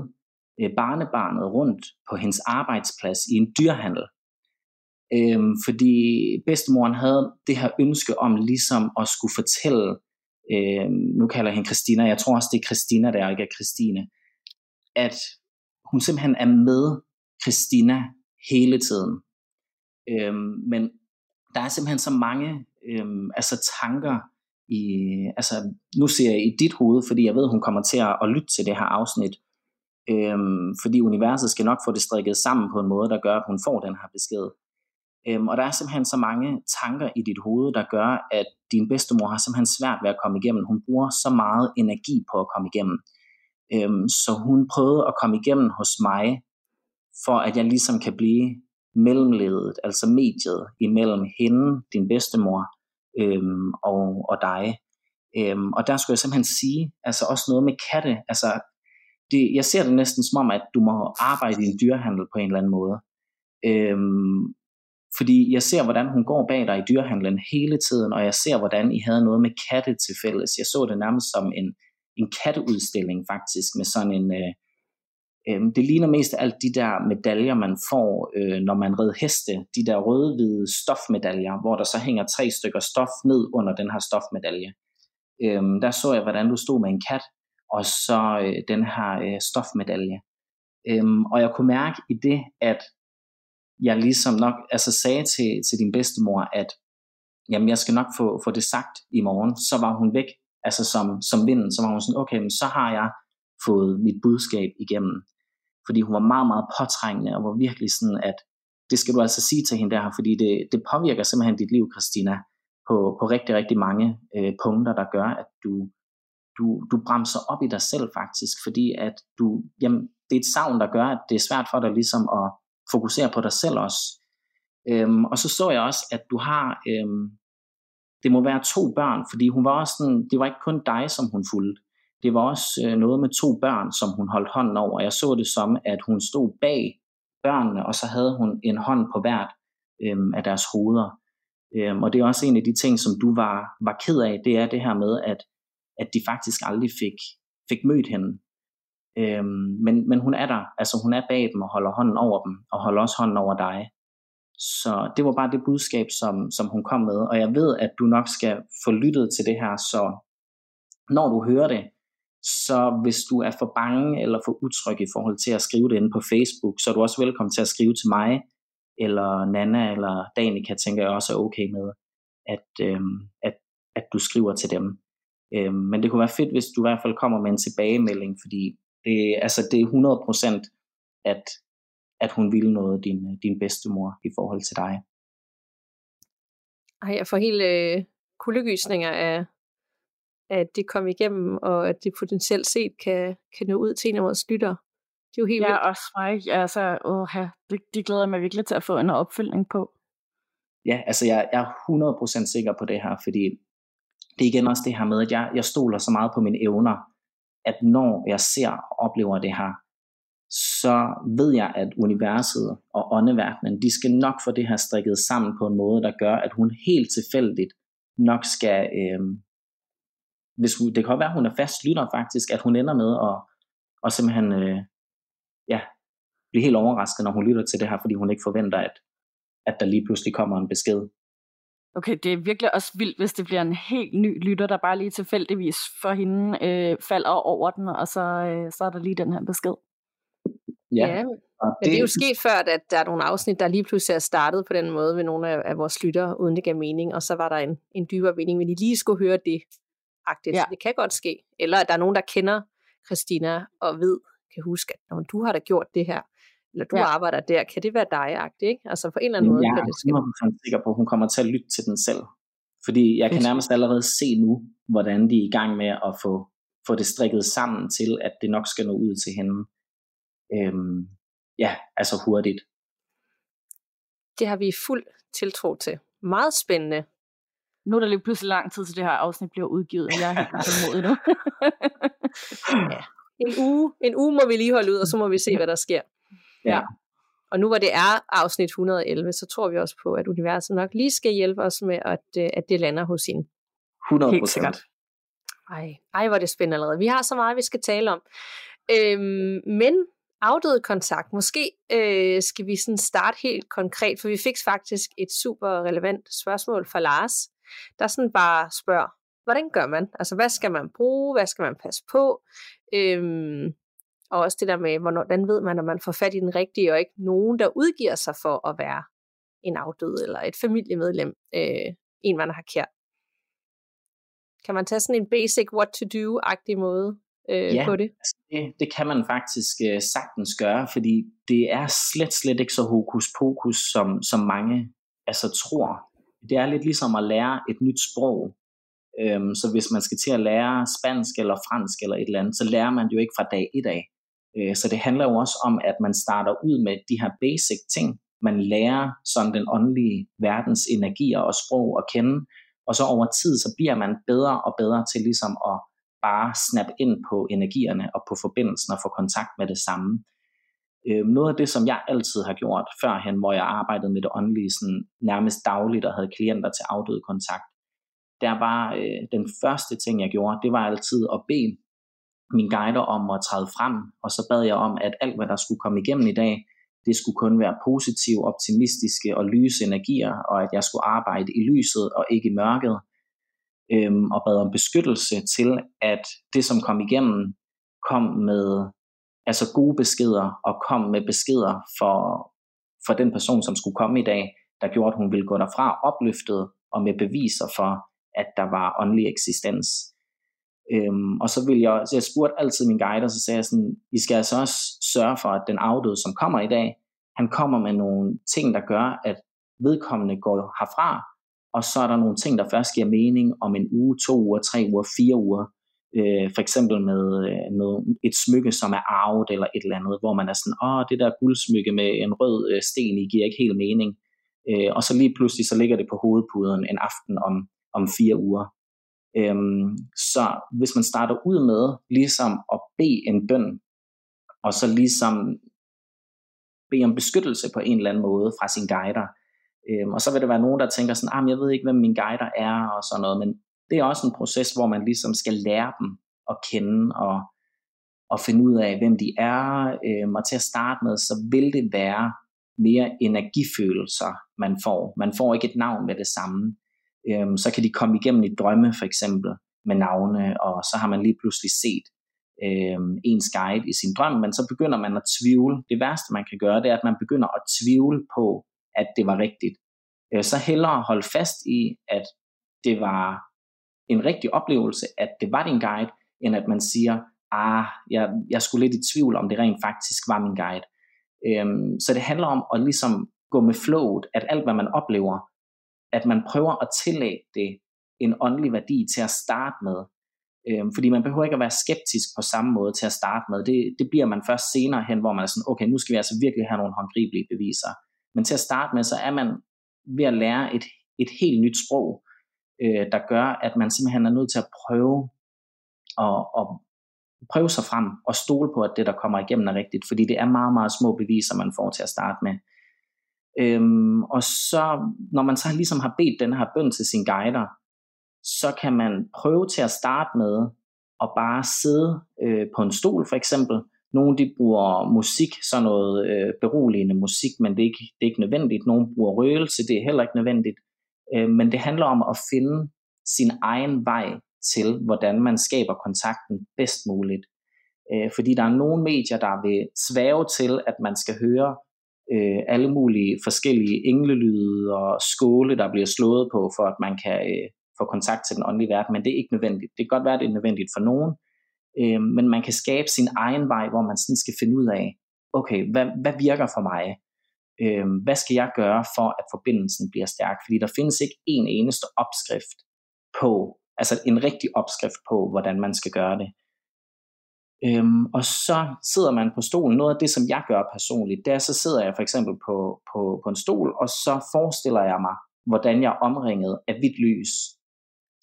øh, barnebarnet rundt på hendes arbejdsplads i en dyrhandel. Øhm, fordi bedstemoren havde det her ønske om ligesom at skulle fortælle, øhm, nu kalder jeg hende Christina, jeg tror også det er Christina der, ikke er Christine, at hun simpelthen er med Christina hele tiden. Øhm, men der er simpelthen så mange øhm, altså tanker i, altså nu ser jeg i dit hoved, fordi jeg ved, hun kommer til at, at lytte til det her afsnit. Øhm, fordi universet skal nok få det strikket sammen på en måde, der gør, at hun får den her besked. Øhm, og der er simpelthen så mange tanker i dit hoved, der gør, at din bedstemor har simpelthen svært ved at komme igennem. Hun bruger så meget energi på at komme igennem. Øhm, så hun prøvede at komme igennem hos mig, for at jeg ligesom kan blive mellemledet, altså mediet imellem hende, din bedstemor, øhm, og, og dig. Øhm, og der skulle jeg simpelthen sige, altså også noget med katte, altså det, jeg ser det næsten som om, at du må arbejde i en dyrehandel på en eller anden måde. Øhm, fordi jeg ser, hvordan hun går bag dig i dyrehandlen hele tiden, og jeg ser, hvordan I havde noget med katte til fælles. Jeg så det nærmest som en, en katteudstilling faktisk, med sådan en... Øh, øh, det ligner mest af alt de der medaljer, man får, øh, når man red heste. De der røde-hvide stofmedaljer, hvor der så hænger tre stykker stof ned under den her stofmedalje. Øh, der så jeg, hvordan du stod med en kat, og så øh, den her øh, stofmedalje. Øh, og jeg kunne mærke i det, at jeg ligesom nok altså sagde til, til din bedstemor, at jamen, jeg skal nok få, få det sagt i morgen. Så var hun væk, altså som, som vinden, så var hun sådan, okay, men så har jeg fået mit budskab igennem. Fordi hun var meget, meget påtrængende, og var virkelig sådan, at det skal du altså sige til hende der, fordi det, det påvirker simpelthen dit liv, Christina, på, på rigtig, rigtig mange øh, punkter, der gør, at du, du, du bremser op i dig selv faktisk, fordi at du, jamen, det er et savn, der gør, at det er svært for dig ligesom at fokusere på dig selv også. Øhm, og så så jeg også, at du har, øhm, det må være to børn, fordi hun var også sådan, det var ikke kun dig, som hun fulgte. Det var også øh, noget med to børn, som hun holdt hånden over. Jeg så det som, at hun stod bag børnene, og så havde hun en hånd på hvert øhm, af deres hoveder. Øhm, og det er også en af de ting, som du var, var ked af, det er det her med, at, at de faktisk aldrig fik, fik mødt hende. Øhm, men, men hun er der, altså hun er bag dem og holder hånden over dem, og holder også hånden over dig. Så det var bare det budskab, som, som hun kom med, og jeg ved, at du nok skal få lyttet til det her, så når du hører det, så hvis du er for bange eller for utryg i forhold til at skrive det inde på Facebook, så er du også velkommen til at skrive til mig, eller Nana eller Danika, tænker jeg også er okay med, at, øhm, at, at du skriver til dem. Øhm, men det kunne være fedt, hvis du i hvert fald kommer med en tilbagemelding, fordi det, altså, det er 100% at, at hun ville noget, din, din bedstemor, i forhold til dig. Ej, jeg får helt øh, kuldegysninger af, at det kom igennem, og at det potentielt set kan, kan nå ud til en af vores lytter. Det er jo helt Ja, vildt. også mig. Altså, åh, det, det glæder jeg mig virkelig til at få en opfølgning på. Ja, altså jeg, jeg er 100% sikker på det her, fordi det er igen også det her med, at jeg, jeg stoler så meget på mine evner, at når jeg ser og oplever det her, så ved jeg, at universet og åndeverdenen, de skal nok få det her strikket sammen på en måde, der gør, at hun helt tilfældigt nok skal, øh, hvis hun, det kan godt være, at hun er fast lytter faktisk, at hun ender med at, at simpelthen, øh, ja, blive helt overrasket, når hun lytter til det her, fordi hun ikke forventer, at, at der lige pludselig kommer en besked. Okay, det er virkelig også vildt, hvis det bliver en helt ny lytter, der bare lige tilfældigvis for hende øh, falder over den, og så, øh, så er der lige den her besked. Ja, ja og men det er jo sket før, at der er nogle afsnit, der lige pludselig er startet på den måde med nogle af, af vores lyttere, uden det gav mening, og så var der en, en dybere mening, men de lige skulle høre det. Agtigt. Ja. Ja. Det kan godt ske. Eller at der er nogen, der kender Christina og ved, kan huske, at "Nå, du har da gjort det her, eller du Ja. ja. arbejder der, kan det være dig, agtigt, ikke? Altså på en eller anden måde jeg kan det ske. er 100% sikker på, at hun kommer til at lytte til den selv. Fordi jeg kan nærmest allerede se nu, hvordan de er i gang med at få, få det strikket sammen til, at det nok skal nå ud til hende. Øhm, ja, altså hurtigt. Det har vi fuld tiltro til. Meget spændende. Nu er der lige pludselig lang tid til det her afsnit bliver udgivet, og jeg er helt utålmodig nu. (laughs) En uge, en uge må vi lige holde ud, og så må vi se, hvad der sker. Ja. Og nu hvor det er afsnit 111, så tror vi også på, at universet nok lige skal hjælpe os med, at, øh, at det lander hos hende. 100 Helt sikkert. Ej, ej, hvor det spændende allerede. Vi har så meget, vi skal tale om. Øhm, men afdøde kontakt, måske øh, skal vi sådan starte helt konkret, for vi fik faktisk et super relevant spørgsmål fra Lars, der sådan bare spørger, hvordan gør man? Altså, hvad skal man bruge? Hvad skal man passe på? Øhm, og også det der med, hvornår, hvordan ved man, at man får fat i den rigtige, og ikke nogen, der udgiver sig for at være en afdød, eller et familiemedlem, øh, en man har kær. Kan man tage sådan en basic what to do-agtig måde øh, ja, på det? Altså det, det kan man faktisk øh, sagtens gøre, fordi det er slet, slet ikke så hokus pokus, som, som mange altså, tror. Det er lidt ligesom at lære et nyt sprog. Øhm, så hvis man skal til at lære spansk eller fransk eller et eller andet, så lærer man det jo ikke fra dag et af. Øh, så det handler jo også om, at man starter ud med de her basic ting. Man lærer sådan den åndelige verdens energier og sprog at kende, og så over tid, så bliver man bedre og bedre til ligesom at bare snappe ind på energierne og på forbindelsen og få kontakt med det samme. Øh, noget af det, som jeg altid har gjort førhen, hvor jeg arbejdede med det åndelige sådan nærmest dagligt og havde klienter til afdøde kontakt, der var øh, den første ting, jeg gjorde, det var altid at bede min guider om at træde frem, og så bad jeg om, at alt, hvad der skulle komme igennem i dag, det skulle kun være positive, optimistiske og lyse energier, og at jeg skulle arbejde i lyset og ikke i mørket, øhm, og bad om beskyttelse til, at det, som kom igennem, kom med altså gode beskeder, og kom med beskeder for, for den person, som skulle komme i dag, der gjorde, at hun ville gå derfra opløftet og med beviser for, at der var åndelig eksistens. Øhm, og så vil jeg, så jeg spurgte altid min guide, og så sagde jeg sådan, I skal altså også sørge for, at den afdøde, som kommer i dag, han kommer med nogle ting, der gør, at vedkommende går herfra, og så er der nogle ting, der først giver mening om en uge, to uger, tre uger, fire uger. Øh, for eksempel med, øh, med et smykke, som er arvet eller et eller andet, hvor man er sådan, åh, det der guldsmykke med en rød øh, sten i giver ikke helt mening. Øh, og så lige pludselig, så ligger det på hovedpuden en aften om, om fire uger. Øhm, så hvis man starter ud med ligesom at bede en bøn, og så ligesom bede om beskyttelse på en eller anden måde fra sin guider, øhm, og så vil der være nogen, der tænker sådan, ah, jeg ved ikke, hvem min guider er, og sådan noget, men det er også en proces, hvor man ligesom skal lære dem at kende, og, og finde ud af, hvem de er, øhm, og til at starte med, så vil det være mere energifølelser, man får. Man får ikke et navn med det samme øhm, så kan de komme igennem i drømme for eksempel med navne, og så har man lige pludselig set øhm, ens guide i sin drøm, men så begynder man at tvivle. Det værste man kan gøre, det er, at man begynder at tvivle på, at det var rigtigt. Øh, så hellere holde fast i, at det var en rigtig oplevelse, at det var din guide, end at man siger, ah, jeg, jeg skulle lidt i tvivl, om det rent faktisk var min guide. Øhm, så det handler om at ligesom gå med flowet, at alt hvad man oplever, at man prøver at tillægge det en åndelig værdi til at starte med. Øhm, fordi man behøver ikke at være skeptisk på samme måde til at starte med. Det, det bliver man først senere hen, hvor man er sådan, okay, nu skal vi altså virkelig have nogle håndgribelige beviser. Men til at starte med, så er man ved at lære et, et helt nyt sprog, øh, der gør, at man simpelthen er nødt til at prøve at, at prøve sig frem og stole på, at det, der kommer igennem, er rigtigt. Fordi det er meget, meget små beviser, man får til at starte med. Øhm, og så, når man så ligesom har bedt den her bøn til sin guider, så kan man prøve til at starte med at bare sidde øh, på en stol for eksempel. Nogle de bruger musik, sådan noget øh, beroligende musik, men det er, ikke, det er ikke nødvendigt. Nogle bruger røgelse, det er heller ikke nødvendigt. Øh, men det handler om at finde sin egen vej til, hvordan man skaber kontakten bedst muligt. Øh, fordi der er nogle medier, der vil svæve til, at man skal høre øh, alle mulige forskellige englelyde og skåle, der bliver slået på, for at man kan øh, få kontakt til den åndelige verden, men det er ikke nødvendigt. Det kan godt være, at det er nødvendigt for nogen, øh, men man kan skabe sin egen vej, hvor man sådan skal finde ud af, okay, hvad, hvad virker for mig? Øh, hvad skal jeg gøre for, at forbindelsen bliver stærk? Fordi der findes ikke en eneste opskrift på, altså en rigtig opskrift på, hvordan man skal gøre det. Øhm, og så sidder man på stolen. Noget af det, som jeg gør personligt, det er, så sidder jeg for eksempel på, på, på en stol, og så forestiller jeg mig, hvordan jeg er omringet af hvidt lys.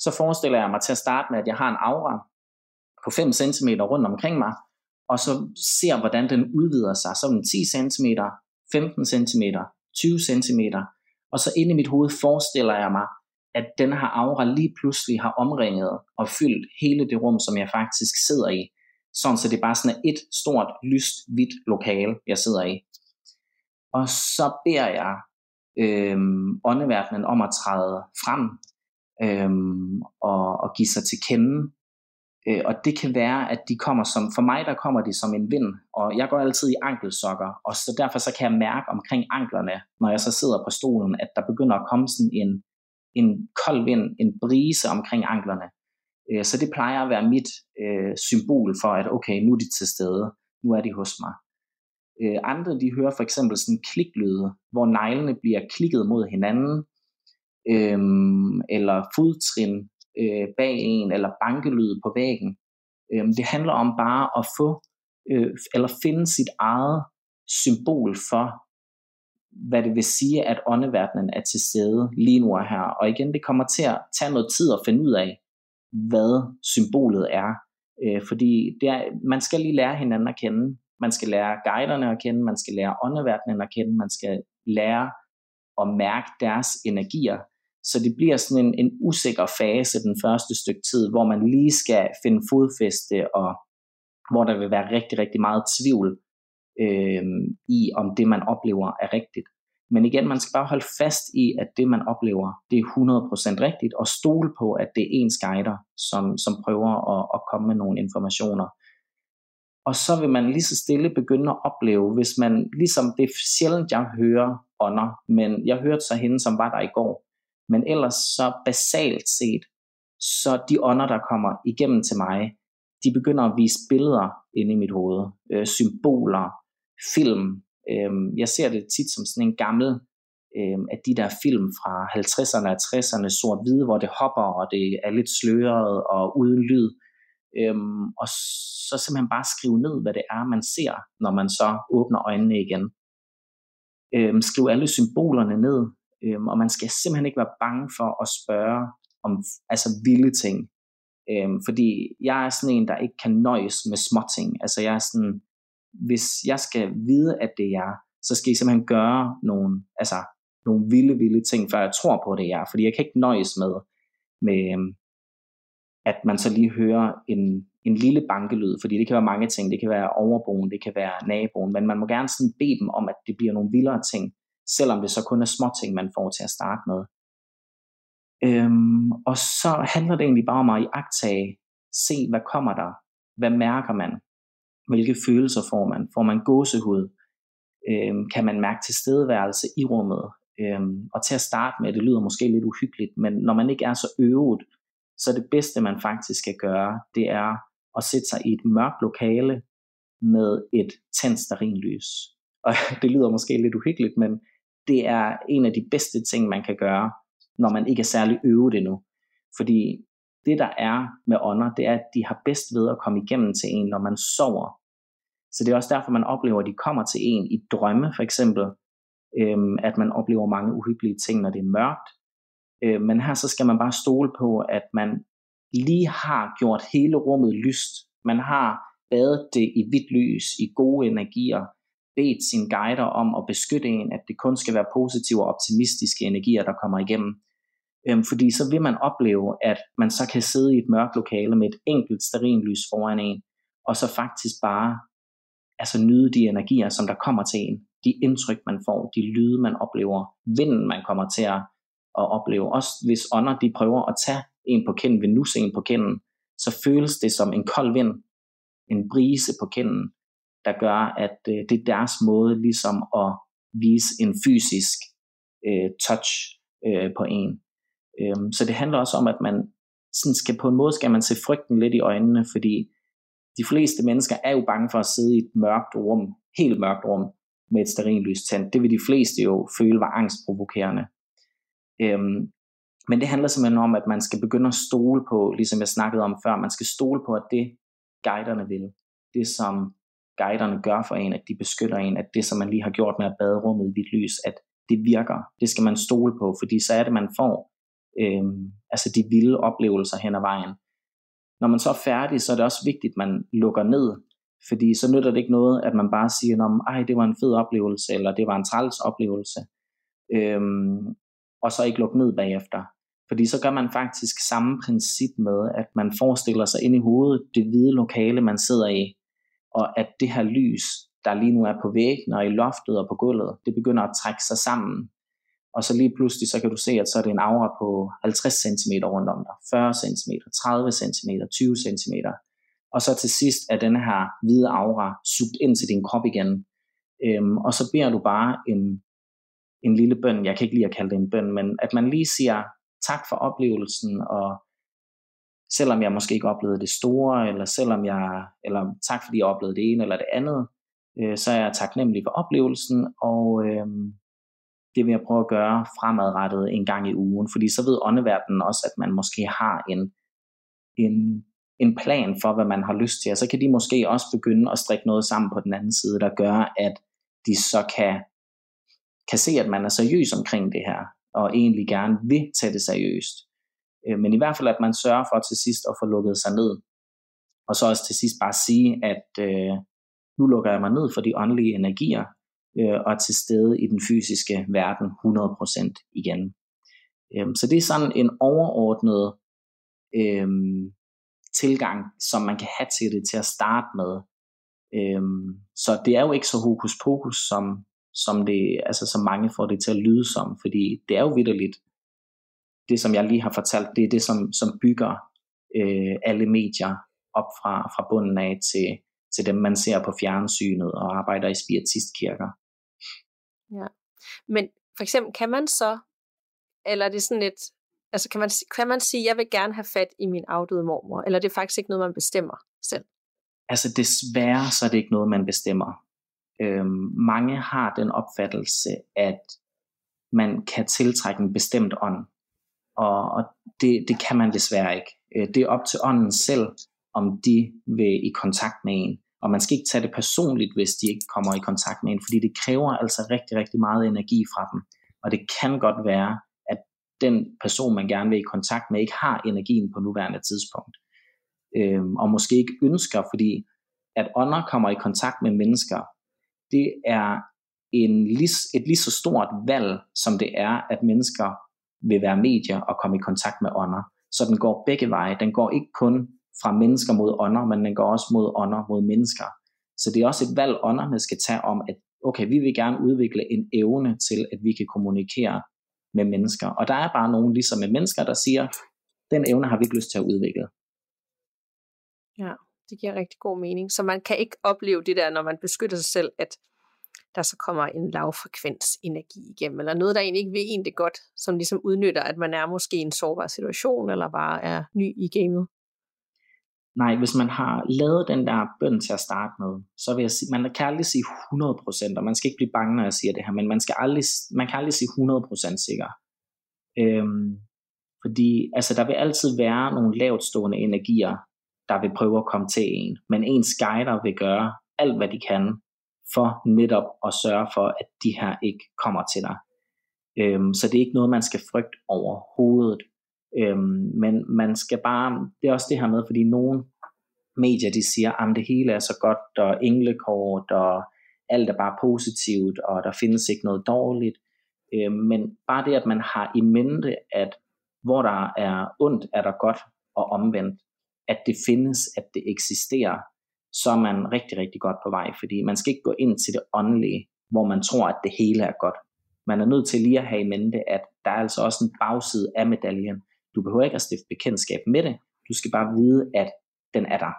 Så forestiller jeg mig til at starte med, at jeg har en aura på 5 cm rundt omkring mig, og så ser, hvordan den udvider sig. Så den 10 cm, 15 cm, 20 cm, og så inde i mit hoved forestiller jeg mig, at den her aura lige pludselig har omringet og fyldt hele det rum, som jeg faktisk sidder i sådan så det bare sådan er et stort, lyst, hvidt lokale, jeg sidder i. Og så beder jeg øh, åndeverdenen om at træde frem øh, og, og give sig til kende. Øh, og det kan være, at de kommer som, for mig der kommer de som en vind, og jeg går altid i ankelsokker, og så derfor så kan jeg mærke omkring anklerne, når jeg så sidder på stolen, at der begynder at komme sådan en, en kold vind, en brise omkring anklerne. Øh, så det plejer at være mit øh, symbol for, at okay, nu er de til stede, nu er de hos mig. Øh, andre de hører for eksempel sådan kliklyde, hvor neglene bliver klikket mod hinanden, øh, eller fodtrin øh, bag en, eller bankelyd på væggen. Øh, det handler om bare at få, øh, eller finde sit eget symbol for, hvad det vil sige, at åndeverdenen er til stede lige nu og her. Og igen, det kommer til at tage noget tid at finde ud af, hvad symbolet er. Øh, fordi det er, man skal lige lære hinanden at kende. Man skal lære guiderne at kende, man skal lære åndeverdenen at kende, man skal lære at mærke deres energier. Så det bliver sådan en, en usikker fase den første stykke tid, hvor man lige skal finde fodfæste, og hvor der vil være rigtig, rigtig meget tvivl øh, i, om det man oplever er rigtigt. Men igen, man skal bare holde fast i, at det man oplever, det er 100% rigtigt, og stole på, at det er ens guider, som, som prøver at, at komme med nogle informationer. Og så vil man lige så stille begynde at opleve, hvis man, ligesom det er sjældent, jeg hører ånder, men jeg hørte så hende, som var der i går. Men ellers så basalt set, så de ånder, der kommer igennem til mig, de begynder at vise billeder inde i mit hoved, øh, symboler, film. Øh, jeg ser det tit som sådan en gammel øh, at de der film fra 50'erne og 60'erne, sort-hvide, hvor det hopper, og det er lidt sløret og uden lyd. Øhm, og så simpelthen bare skrive ned, hvad det er, man ser, når man så åbner øjnene igen. Øhm, skriv alle symbolerne ned, øhm, og man skal simpelthen ikke være bange for at spørge om altså vilde ting. Øhm, fordi jeg er sådan en, der ikke kan nøjes med småting. Altså jeg er sådan, hvis jeg skal vide, at det er så skal I simpelthen gøre nogle, altså, nogle vilde, vilde ting, før jeg tror på, det er Fordi jeg kan ikke nøjes med, med øhm, at man så lige hører en, en lille bankelyd, fordi det kan være mange ting. Det kan være overboen, det kan være naboen, men man må gerne sådan bede dem om, at det bliver nogle vildere ting, selvom det så kun er små ting, man får til at starte med. Øhm, og så handler det egentlig bare om at iagtage, se hvad kommer der, hvad mærker man, hvilke følelser får man, får man gåsehud, øhm, kan man mærke tilstedeværelse i rummet, øhm, og til at starte med, det lyder måske lidt uhyggeligt, men når man ikke er så øvet, så det bedste man faktisk kan gøre, det er at sætte sig i et mørkt lokale med et tændt lys. Og (laughs) det lyder måske lidt uhyggeligt, men det er en af de bedste ting, man kan gøre, når man ikke er særlig øvet endnu. Fordi det, der er med ånder, det er, at de har bedst ved at komme igennem til en, når man sover. Så det er også derfor, man oplever, at de kommer til en i drømme, for eksempel, øhm, at man oplever mange uhyggelige ting, når det er mørkt. Øh, men her så skal man bare stole på, at man lige har gjort hele rummet lyst. Man har badet det i hvidt lys, i gode energier, bedt sine guider om at beskytte en, at det kun skal være positive og optimistiske energier, der kommer igennem. Øhm, fordi så vil man opleve, at man så kan sidde i et mørkt lokale med et enkelt lys foran en, og så faktisk bare altså nyde de energier, som der kommer til en, de indtryk, man får, de lyde, man oplever, vinden, man kommer til at, at opleve. Også hvis ånder, de prøver at tage en på kinden, vil nusse en på kinden, så føles det som en kold vind, en brise på kinden, der gør, at øh, det er deres måde ligesom at vise en fysisk øh, touch øh, på en. Øhm, så det handler også om, at man sådan skal på en måde skal man se frygten lidt i øjnene, fordi de fleste mennesker er jo bange for at sidde i et mørkt rum, helt mørkt rum, med et sterinlys tændt. Det vil de fleste jo føle var angstprovokerende. Øhm, men det handler simpelthen om, at man skal begynde at stole på, ligesom jeg snakkede om før, man skal stole på, at det guiderne vil, det som guiderne gør for en, at de beskytter en, at det som man lige har gjort med at bade rummet i hvidt lys, at det virker. Det skal man stole på, fordi så er det, man får øhm, altså de vilde oplevelser hen ad vejen. Når man så er færdig, så er det også vigtigt, at man lukker ned, fordi så nytter det ikke noget, at man bare siger, ej, det var en fed oplevelse, eller det var en træls oplevelse, øhm, og så ikke lukke ned bagefter. Fordi så gør man faktisk samme princip med, at man forestiller sig ind i hovedet det hvide lokale, man sidder i, og at det her lys, der lige nu er på væggen og i loftet og på gulvet, det begynder at trække sig sammen. Og så lige pludselig, så kan du se, at så er det en aura på 50 cm rundt om dig, 40 cm, 30 cm, 20 cm. Og så til sidst er den her hvide aura sugt ind til din krop igen. Øhm, og så beder du bare en, en lille bøn, jeg kan ikke lige at kalde det en bøn, men at man lige siger tak for oplevelsen, og selvom jeg måske ikke oplevede det store, eller selvom jeg, eller tak fordi jeg oplevede det ene eller det andet, øh, så er jeg taknemmelig for oplevelsen, og øh, det vil jeg prøve at gøre fremadrettet en gang i ugen, fordi så ved åndeverdenen også, at man måske har en, en, en plan for, hvad man har lyst til, og så kan de måske også begynde at strikke noget sammen på den anden side, der gør, at de så kan, kan se, at man er seriøs omkring det her, og egentlig gerne vil tage det seriøst. Øh, men i hvert fald, at man sørger for til sidst at få lukket sig ned. Og så også til sidst bare sige, at øh, nu lukker jeg mig ned for de åndelige energier, øh, og til stede i den fysiske verden 100% igen. Øh, så det er sådan en overordnet øh, tilgang, som man kan have til det til at starte med. Øh, så det er jo ikke så hokus pokus, som, som, det, altså, som mange får det til at lyde som, fordi det er jo vidderligt det, som jeg lige har fortalt, det er det, som, som bygger øh, alle medier op fra, fra bunden af til, til dem, man ser på fjernsynet og arbejder i spiritistkirker. Ja. Men for eksempel, kan man så, eller er det sådan et, altså kan man, kan man sige, jeg vil gerne have fat i min afdøde mormor, eller er det faktisk ikke noget, man bestemmer selv? Altså desværre, så er det ikke noget, man bestemmer. Øhm, mange har den opfattelse, at man kan tiltrække en bestemt ånd og, og det, det kan man desværre ikke. Øh, det er op til ånden selv, om de vil i kontakt med en. Og man skal ikke tage det personligt, hvis de ikke kommer i kontakt med en, fordi det kræver altså rigtig, rigtig meget energi fra dem. Og det kan godt være, at den person, man gerne vil i kontakt med, ikke har energien på nuværende tidspunkt. Øhm, og måske ikke ønsker, fordi at ånder kommer i kontakt med mennesker, det er en, et lige så stort valg, som det er, at mennesker vil være medier og komme i kontakt med ånder. Så den går begge veje. Den går ikke kun fra mennesker mod ånder, men den går også mod ånder mod mennesker. Så det er også et valg, ånderne skal tage om, at okay, vi vil gerne udvikle en evne til, at vi kan kommunikere med mennesker. Og der er bare nogen, ligesom med mennesker, der siger, den evne har vi ikke lyst til at udvikle. Ja, det giver rigtig god mening. Så man kan ikke opleve det der, når man beskytter sig selv, at der så kommer en lavfrekvens energi igennem, eller noget, der egentlig ikke vil en det godt, som ligesom udnytter, at man er måske i en sårbar situation, eller bare er ny i gamet. Nej, hvis man har lavet den der bøn til at starte med, så vil jeg sige, man kan aldrig sige 100%, og man skal ikke blive bange, når jeg siger det her, men man, skal aldrig, man kan aldrig sige 100% sikker. Øhm, fordi altså, der vil altid være nogle lavtstående energier, der vil prøve at komme til en, men ens guider vil gøre alt, hvad de kan for netop at sørge for, at de her ikke kommer til dig. Øhm, så det er ikke noget, man skal frygte overhovedet. Øhm, men man skal bare, det er også det her med, fordi nogle medier, de siger, at det hele er så godt, og englekort, og alt er bare positivt, og der findes ikke noget dårligt. Øhm, men bare det, at man har i mente, at hvor der er ondt, er der godt, og omvendt. At det findes, at det eksisterer, så er man rigtig, rigtig godt på vej, fordi man skal ikke gå ind til det åndelige, hvor man tror, at det hele er godt. Man er nødt til lige at have i mente, at der er altså også en bagside af medaljen. Du behøver ikke at stifte bekendtskab med det, du skal bare vide, at den er der.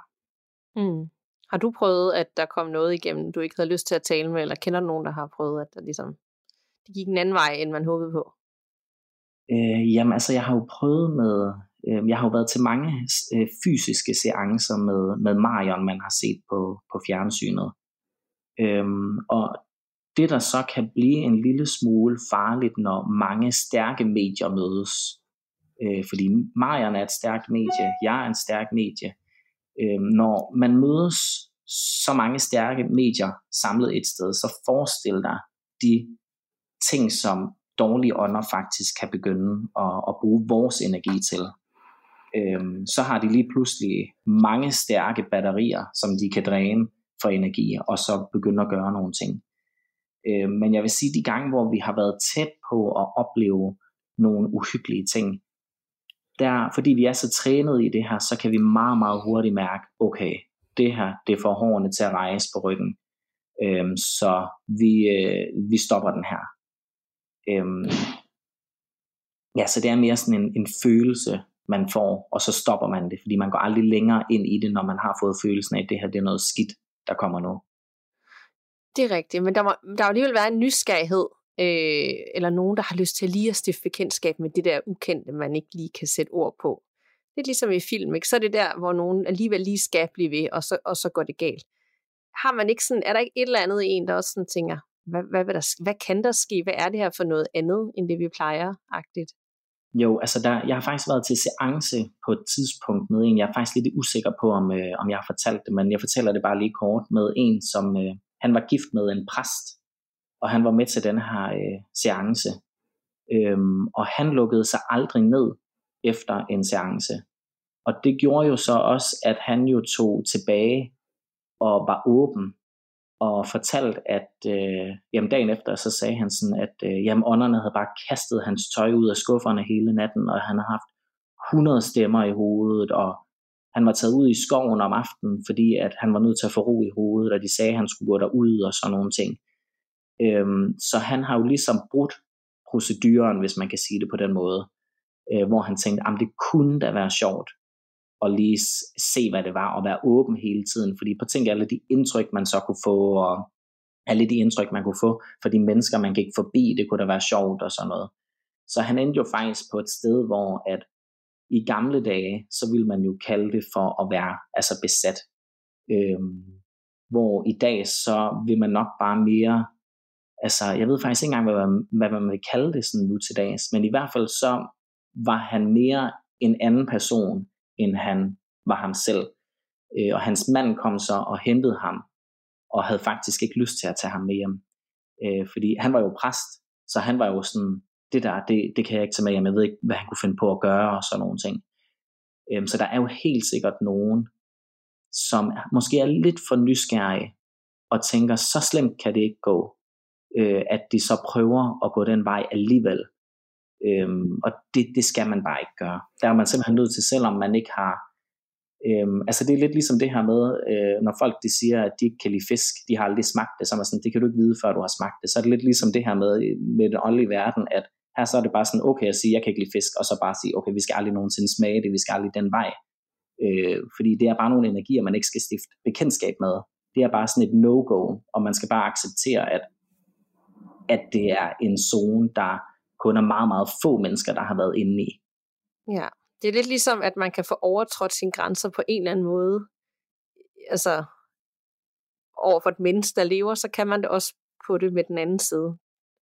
Mm. Har du prøvet, at der kom noget igennem, du ikke havde lyst til at tale med, eller kender du nogen, der har prøvet, at der ligesom, det gik en anden vej, end man håbede på? Øh, jamen altså, jeg har jo prøvet med Øh, jeg har jo været til mange øh, fysiske seancer med, med Marion, man har set på, på fjernsynet. Øhm, og det, der så kan blive en lille smule farligt, når mange stærke medier mødes, øh, fordi Marion er et stærkt medie, jeg er en stærk medie, øh, når man mødes så mange stærke medier samlet et sted, så forestil dig de ting, som dårlige ånder faktisk kan begynde at, at bruge vores energi til øhm, så har de lige pludselig mange stærke batterier, som de kan dræne for energi, og så begynde at gøre nogle ting. Øh, men jeg vil sige, de gange, hvor vi har været tæt på at opleve nogle uhyggelige ting, der, fordi vi er så trænet i det her, så kan vi meget, meget hurtigt mærke, okay, det her, det får hårene til at rejse på ryggen. Øhm, så vi, øh, vi stopper den her. Øhm, ja, så det er mere sådan en, en følelse, man får, og så stopper man det, fordi man går aldrig længere ind i det, når man har fået følelsen af, at det her det er noget skidt, der kommer nu. Det er rigtigt, men der må, der må alligevel være en nysgerrighed, øh, eller nogen, der har lyst til lige at stifte bekendtskab med det der ukendte, man ikke lige kan sætte ord på. lidt ligesom i film, ikke? så er det der, hvor nogen alligevel lige skal blive ved, og så, og så går det galt. Har man ikke sådan, er der ikke et eller andet i en, der også sådan tænker, hvad, hvad, hvad, der, hvad kan der ske? Hvad er det her for noget andet, end det vi plejer-agtigt? Jo, altså der, jeg har faktisk været til seance på et tidspunkt med en, jeg er faktisk lidt usikker på, om, øh, om jeg har fortalt det, men jeg fortæller det bare lige kort, med en, som øh, han var gift med en præst, og han var med til den her øh, seance. Øhm, og han lukkede sig aldrig ned efter en seance. Og det gjorde jo så også, at han jo tog tilbage og var åben og fortalt, at øh, jamen dagen efter, så sagde han sådan, at øh, jamen ånderne havde bare kastet hans tøj ud af skufferne hele natten, og han har haft 100 stemmer i hovedet, og han var taget ud i skoven om aftenen, fordi at han var nødt til at få ro i hovedet, og de sagde, at han skulle gå derud og sådan nogle ting. Øhm, så han har jo ligesom brudt proceduren, hvis man kan sige det på den måde, øh, hvor han tænkte, at det kunne da være sjovt og lige se, hvad det var, og være åben hele tiden. Fordi på tænk alle de indtryk, man så kunne få, og alle de indtryk, man kunne få for de mennesker, man gik forbi, det kunne da være sjovt og sådan noget. Så han endte jo faktisk på et sted, hvor at i gamle dage, så ville man jo kalde det for at være altså besat. Øhm, hvor i dag, så vil man nok bare mere, altså jeg ved faktisk ikke engang, hvad hvad man vil kalde det sådan nu til dags, men i hvert fald så var han mere en anden person, end han var ham selv. Øh, og hans mand kom så og hentede ham, og havde faktisk ikke lyst til at tage ham med hjem. Øh, fordi han var jo præst, så han var jo sådan, det der, det, det kan jeg ikke tage med hjem, jeg ved ikke, hvad han kunne finde på at gøre, og sådan nogle ting. Øh, så der er jo helt sikkert nogen, som måske er lidt for nysgerrige, og tænker, så slemt kan det ikke gå, øh, at de så prøver at gå den vej alligevel. Øhm, og det, det skal man bare ikke gøre. Der er man simpelthen nødt til, selvom man ikke har... Øhm, altså det er lidt ligesom det her med, øh, når folk de siger, at de ikke kan lide fisk, de har aldrig smagt det, så er man sådan, det kan du ikke vide, før du har smagt det. Så er det lidt ligesom det her med, med den åndelige verden, at her så er det bare sådan, okay at sige, jeg kan ikke lide fisk, og så bare sige, okay, vi skal aldrig nogensinde smage det, vi skal aldrig den vej. Øh, fordi det er bare nogle energier, man ikke skal stifte bekendtskab med. Det er bare sådan et no-go, og man skal bare acceptere, at, at det er en zone, der kun er meget, meget få mennesker, der har været inde i. Ja, det er lidt ligesom, at man kan få overtrådt sine grænser på en eller anden måde. Altså, over for et menneske, der lever, så kan man det også på det med den anden side.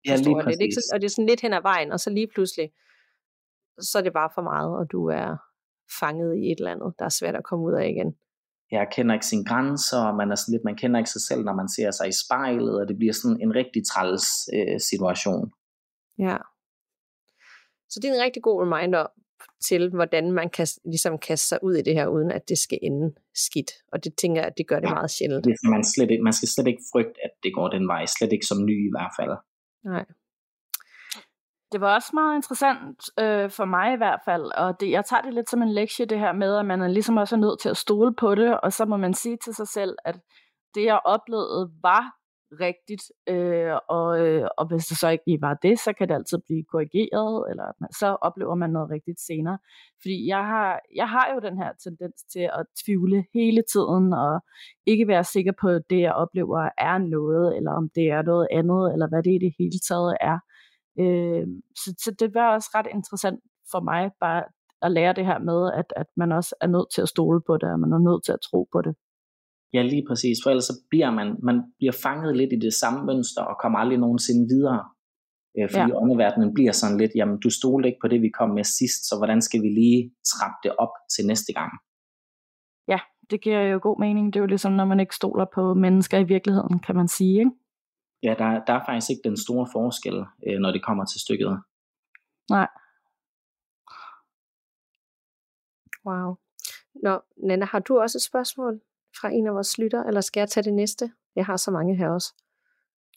Ja, lige præcis. Det, ikke? og det er sådan lidt hen ad vejen, og så lige pludselig, så er det bare for meget, og du er fanget i et eller andet, der er svært at komme ud af igen. Jeg kender ikke sine grænser, og man, er sådan lidt, man kender ikke sig selv, når man ser sig i spejlet, og det bliver sådan en rigtig træls øh, situation. Ja. Så det er en rigtig god reminder til, hvordan man kan ligesom kaste sig ud i det her, uden at det skal ende skidt. Og det tænker jeg, at det gør det ja, meget sjældent. Det man, slet ikke, man skal slet ikke frygte, at det går den vej. Slet ikke som ny i hvert fald. Nej. Det var også meget interessant øh, for mig i hvert fald, og det, jeg tager det lidt som en lektie, det her med, at man er ligesom også er nødt til at stole på det, og så må man sige til sig selv, at det jeg oplevede var rigtigt, øh, og, øh, og hvis det så ikke lige var det, så kan det altid blive korrigeret, eller så oplever man noget rigtigt senere. Fordi jeg har, jeg har jo den her tendens til at tvivle hele tiden, og ikke være sikker på, at det jeg oplever er noget, eller om det er noget andet, eller hvad det i det hele taget er. Øh, så, så det var også ret interessant for mig, bare at lære det her med, at, at man også er nødt til at stole på det, og man er nødt til at tro på det. Ja, lige præcis. For ellers så bliver man, man bliver fanget lidt i det samme mønster og kommer aldrig nogensinde videre. Øh, fordi ja. åndeverdenen bliver sådan lidt, jamen du stolte ikke på det, vi kom med sidst, så hvordan skal vi lige trappe det op til næste gang? Ja, det giver jo god mening. Det er jo ligesom, når man ikke stoler på mennesker i virkeligheden, kan man sige, ikke? Ja, der, der er faktisk ikke den store forskel, øh, når det kommer til stykket. Nej. Wow. Nå, Nana, har du også et spørgsmål? Fra en af vores lytter, eller skal jeg tage det næste? Jeg har så mange her også.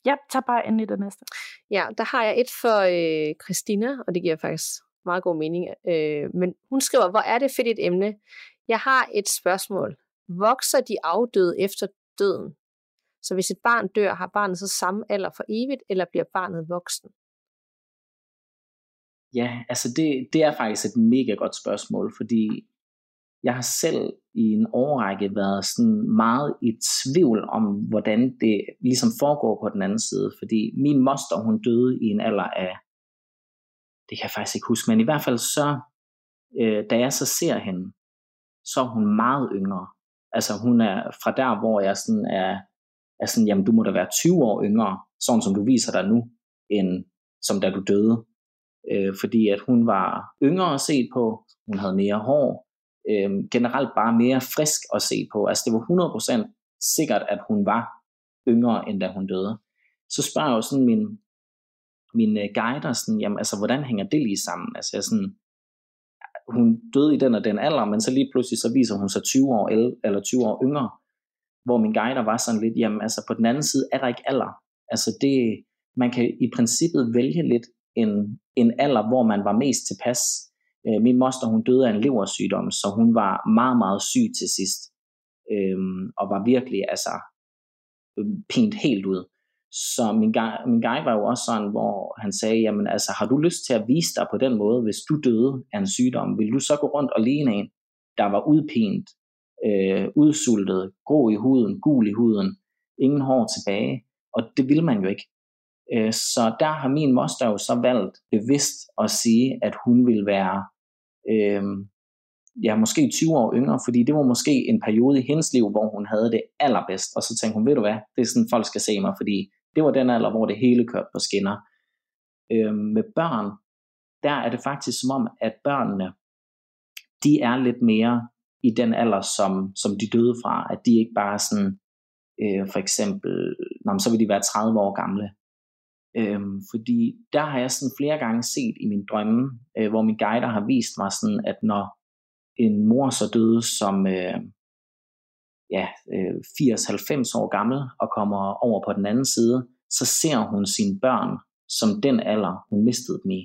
Ja, tag bare ind i det næste. Ja, der har jeg et for øh, Christina, og det giver faktisk meget god mening. Øh, men hun skriver, hvor er det fedt et emne? Jeg har et spørgsmål. Vokser de afdøde efter døden? Så hvis et barn dør, har barnet så samme alder for evigt, eller bliver barnet voksen? Ja, altså det, det er faktisk et mega godt spørgsmål, fordi jeg har selv i en årrække været sådan meget i tvivl om, hvordan det ligesom foregår på den anden side, fordi min moster, hun døde i en alder af, det kan jeg faktisk ikke huske, men i hvert fald så øh, da jeg så ser hende, så er hun meget yngre. Altså hun er fra der, hvor jeg sådan er, er sådan, jamen du må da være 20 år yngre, sådan som du viser dig nu, end som da du døde. Øh, fordi at hun var yngre at se på, hun havde mere hår, øh, generelt bare mere frisk at se på. Altså det var 100% sikkert, at hun var yngre, end da hun døde. Så spørger jeg jo sådan min, min øh, guider, sådan, jamen, altså, hvordan hænger det lige sammen? Altså, jeg sådan, hun døde i den og den alder, men så lige pludselig så viser hun sig 20 år eller 20 år yngre, hvor min guider var sådan lidt, jamen altså på den anden side er der ikke alder. Altså det, man kan i princippet vælge lidt en, en alder, hvor man var mest tilpas. Øh, min moster, hun døde af en leversygdom, så hun var meget, meget syg til sidst. Øh, og var virkelig altså øh, pint helt ud. Så min, min guide var jo også sådan, hvor han sagde, jamen altså, har du lyst til at vise dig på den måde, hvis du døde af en sygdom, vil du så gå rundt og ligne en, der var udpint, øh, udsultet, grå i huden, gul i huden, ingen hår tilbage, og det vil man jo ikke. Øh, så der har min moster jo så valgt bevidst at sige, at hun vil være øh, ja, måske 20 år yngre, fordi det var måske en periode i hendes liv, hvor hun havde det allerbedst, og så tænkte hun, ved du hvad, det er sådan, folk skal se mig, fordi det var den alder, hvor det hele kørte på skinner. Øh, med børn, der er det faktisk som om, at børnene, de er lidt mere i den alder, som, som de døde fra, at de ikke bare sådan, øh, for eksempel, nå, så vil de være 30 år gamle. Øhm, fordi der har jeg sådan flere gange set i min drømme, øh, hvor min guider har vist mig sådan, at når en mor så døde som øh, ja, øh, 80-90 år gammel og kommer over på den anden side, så ser hun sine børn som den alder, hun mistede dem i.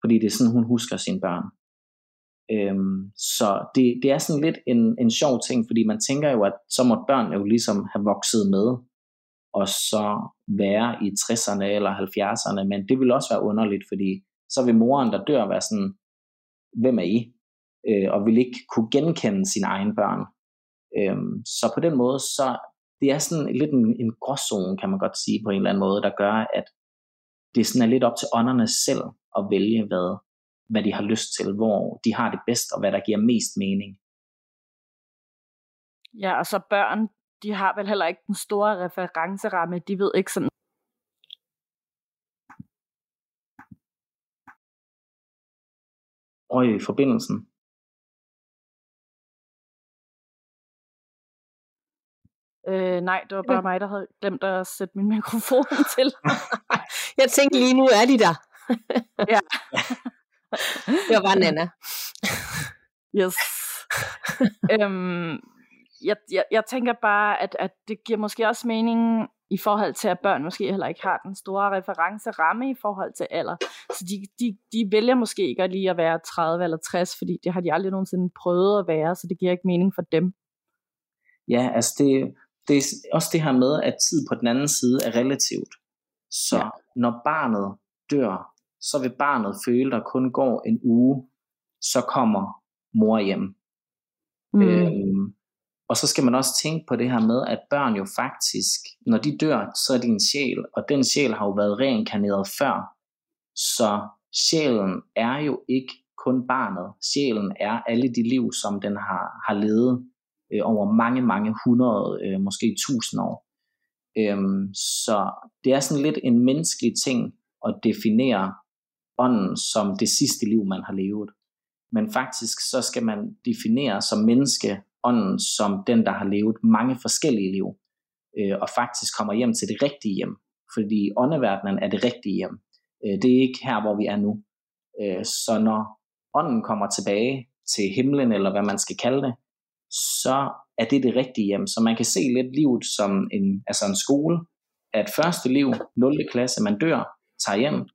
Fordi det er sådan, hun husker sine børn. Øhm, så det, det er sådan lidt en, en sjov ting, fordi man tænker jo, at så må børn jo ligesom have vokset med, og så være i 60'erne eller 70'erne, men det vil også være underligt, fordi så vil moren, der dør, være sådan, hvem er I? Øh, og vil ikke kunne genkende sine egne børn. Øh, så på den måde, så det er sådan lidt en, en gråzone, kan man godt sige på en eller anden måde, der gør, at det sådan er lidt op til ånderne selv at vælge, hvad, hvad de har lyst til, hvor de har det bedst, og hvad der giver mest mening. Ja, og så børn, de har vel heller ikke den store referenceramme. De ved ikke sådan, og i forbindelsen. Øh, nej, det var bare mig, der havde glemt at sætte min mikrofon (laughs) til. (laughs) jeg tænkte lige nu er de der. (laughs) ja. det var bare Nana. yes. øhm, jeg, jeg, jeg tænker bare, at, at det giver måske også mening i forhold til, at børn måske heller ikke har den store referenceramme i forhold til alder. Så de, de, de vælger måske ikke lige at være 30 eller 60, fordi det har de aldrig nogensinde prøvet at være, så det giver ikke mening for dem. Ja, altså det, det er også det her med, at tid på den anden side er relativt. Så ja. når barnet dør, så vil barnet føle, der kun går en uge, så kommer mor hjem. Mm. Øhm, og så skal man også tænke på det her med, at børn jo faktisk, når de dør, så er din sjæl, og den sjæl har jo været reinkarneret før. Så sjælen er jo ikke kun barnet. Sjælen er alle de liv, som den har, har levet øh, over mange, mange hundrede, øh, måske tusind år. Øhm, så det er sådan lidt en menneskelig ting at definere ånden som det sidste liv, man har levet. Men faktisk så skal man definere som menneske ånden som den, der har levet mange forskellige liv, øh, og faktisk kommer hjem til det rigtige hjem. Fordi åndeverdenen er det rigtige hjem. Øh, det er ikke her, hvor vi er nu. Øh, så når ånden kommer tilbage til himlen, eller hvad man skal kalde det, så er det det rigtige hjem. Så man kan se lidt livet som en, altså en skole, at første liv, 0. klasse, man dør, tager hjem,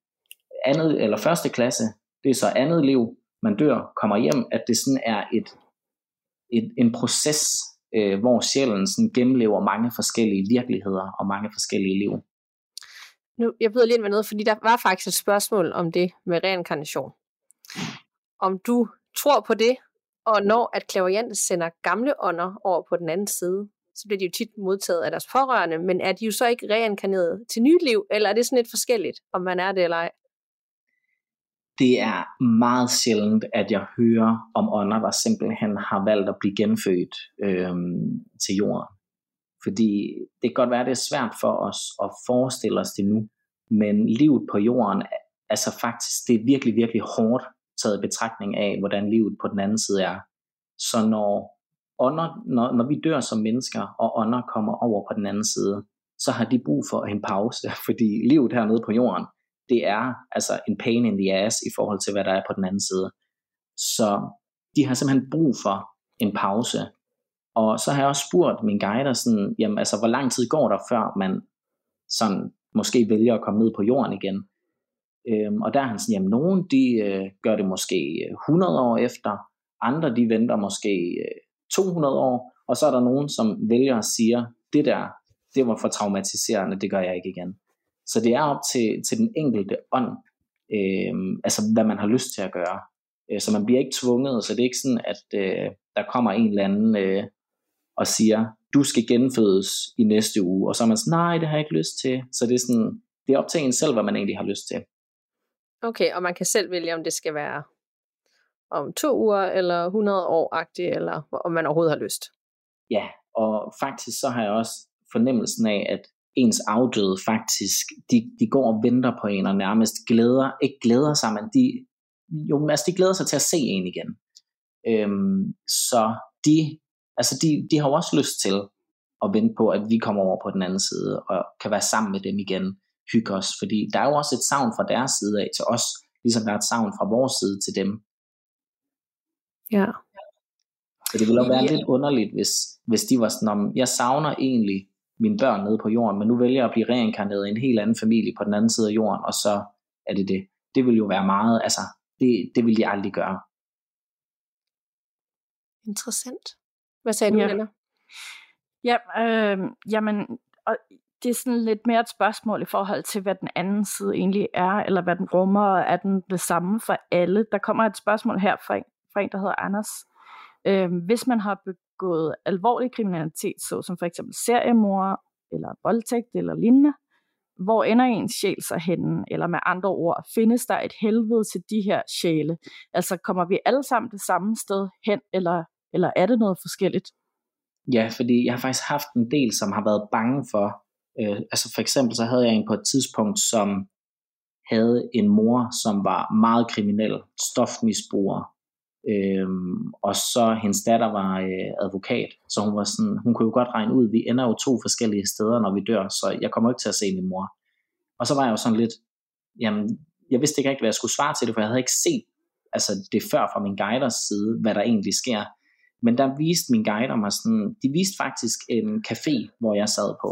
andet, eller første klasse, det er så andet liv, man dør, kommer hjem, at det sådan er et, et en proces, øh, hvor sjælen sådan gennemlever mange forskellige virkeligheder og mange forskellige liv. Nu, jeg byder lige ind med noget, fordi der var faktisk et spørgsmål om det med reinkarnation. Om du tror på det, og når at klaverjante sender gamle ånder over på den anden side, så bliver de jo tit modtaget af deres pårørende, men er de jo så ikke reinkarneret til nyt liv, eller er det sådan lidt forskelligt, om man er det eller ej? Det er meget sjældent, at jeg hører om ånder, der simpelthen har valgt at blive genfødt øh, til jorden. Fordi det kan godt være, at det er svært for os at forestille os det nu, men livet på jorden, altså faktisk, det er virkelig, virkelig hårdt taget i betragtning af, hvordan livet på den anden side er. Så når, ånder, når, når vi dør som mennesker, og ånder kommer over på den anden side, så har de brug for en pause, (laughs) fordi livet hernede på jorden, det er altså en pain in the ass i forhold til, hvad der er på den anden side. Så de har simpelthen brug for en pause. Og så har jeg også spurgt min guider, sådan, jamen, altså, hvor lang tid går der, før man sådan, måske vælger at komme ned på jorden igen. Øhm, og der er han sådan, jamen nogen de øh, gør det måske øh, 100 år efter, andre de venter måske øh, 200 år, og så er der nogen, som vælger at sige, det der, det var for traumatiserende, det gør jeg ikke igen. Så det er op til, til den enkelte ånd, øh, altså hvad man har lyst til at gøre. Øh, så man bliver ikke tvunget, så det er ikke sådan, at øh, der kommer en eller anden øh, og siger, du skal genfødes i næste uge, og så er man sådan, nej, det har jeg ikke lyst til. Så det er sådan, det er op til en selv, hvad man egentlig har lyst til. Okay, og man kan selv vælge, om det skal være om to uger, eller 100 år-agtigt, eller om man overhovedet har lyst. Ja, og faktisk så har jeg også fornemmelsen af, at ens afdøde faktisk, de, de går og venter på en, og nærmest glæder, ikke glæder sig, men de, jo, altså de glæder sig til at se en igen. Øhm, så de, altså de, de har jo også lyst til at vente på, at vi kommer over på den anden side, og kan være sammen med dem igen, hygge os, fordi der er jo også et savn fra deres side af til os, ligesom der er et savn fra vores side til dem. Ja. Så det ville jo være ja. lidt underligt, hvis, hvis de var sådan om, jeg savner egentlig mine børn nede på jorden, men nu vælger jeg at blive reinkarneret i en helt anden familie på den anden side af jorden, og så er det det. Det vil jo være meget, altså, det, det vil de aldrig gøre. Interessant. Hvad sagde du, ja. Anna? Ja, øh, jamen, og det er sådan lidt mere et spørgsmål i forhold til, hvad den anden side egentlig er, eller hvad den rummer, er den det samme for alle? Der kommer et spørgsmål her fra en, fra en der hedder Anders. Øh, hvis man har begået alvorlig kriminalitet, såsom for eksempel seriemor, eller voldtægt, eller lignende, hvor ender ens sjæl så henne? Eller med andre ord, findes der et helvede til de her sjæle? Altså kommer vi alle sammen det samme sted hen, eller, eller er det noget forskelligt? Ja, fordi jeg har faktisk haft en del, som har været bange for, øh, altså for eksempel så havde jeg en på et tidspunkt, som havde en mor, som var meget kriminel, stofmisbruger, Øhm, og så hendes datter var øh, advokat, så hun var sådan, hun kunne jo godt regne ud, vi ender jo to forskellige steder, når vi dør, så jeg kommer ikke til at se min mor. Og så var jeg jo sådan lidt, jamen, jeg vidste ikke rigtig, hvad jeg skulle svare til det, for jeg havde ikke set altså det før fra min guiders side, hvad der egentlig sker. Men der viste min guider mig sådan, de viste faktisk en café, hvor jeg sad på.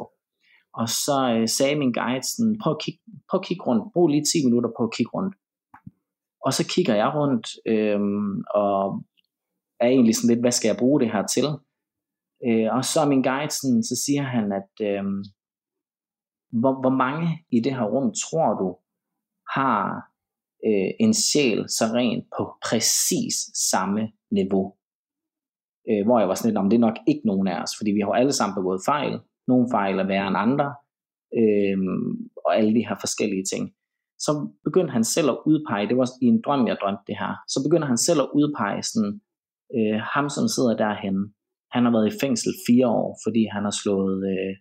Og så øh, sagde min guide sådan, prøv at, kigge, prøv at kigge rundt, brug lige 10 minutter på at kigge rundt. Og så kigger jeg rundt, øh, og er egentlig sådan lidt, hvad skal jeg bruge det her til? Øh, og så er min guide sådan, så siger han, at øh, hvor, hvor mange i det her rum tror du har øh, en sjæl så rent på præcis samme niveau? Øh, hvor jeg var sådan lidt, om det er nok ikke nogen af os, fordi vi har alle sammen begået fejl. Nogle fejl er værre end andre, øh, og alle de her forskellige ting så begyndte han selv at udpege, det var i en drøm, jeg drømte det her, så begynder han selv at udpege sådan, øh, ham, som sidder derhen. Han har været i fængsel fire år, fordi han har slået øh,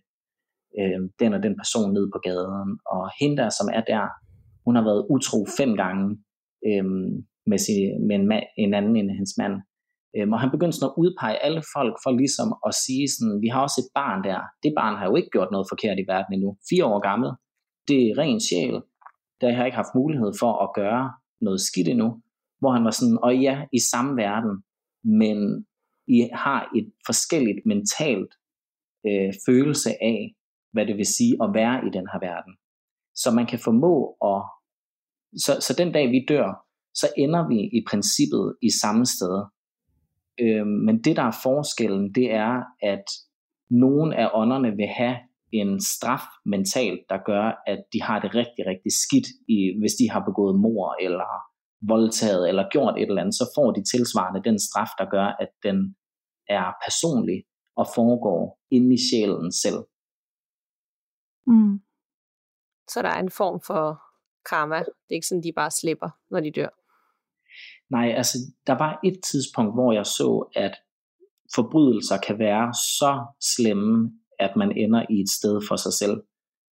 øh, den og den person ned på gaden, og hende der, som er der, hun har været utro fem gange øh, med, sin, med en, ma- en anden end hendes mand. Øh, og han begyndte sådan at udpege alle folk for ligesom at sige sådan, vi har også et barn der. Det barn har jo ikke gjort noget forkert i verden endnu. Fire år gammel. Det er ren sjæl der har jeg ikke haft mulighed for at gøre noget skidt endnu, hvor han var sådan, og ja, i samme verden, men I har et forskelligt mentalt øh, følelse af, hvad det vil sige at være i den her verden. Så man kan formå at, så, så den dag vi dør, så ender vi i princippet i samme sted. Øh, men det der er forskellen, det er, at nogen af ånderne vil have en straf mentalt, der gør, at de har det rigtig, rigtig skidt, i, hvis de har begået mor eller voldtaget eller gjort et eller andet, så får de tilsvarende den straf, der gør, at den er personlig og foregår inde i sjælen selv. Mm. Så der er en form for karma. Det er ikke sådan, de bare slipper, når de dør. Nej, altså der var et tidspunkt, hvor jeg så, at forbrydelser kan være så slemme, at man ender i et sted for sig selv.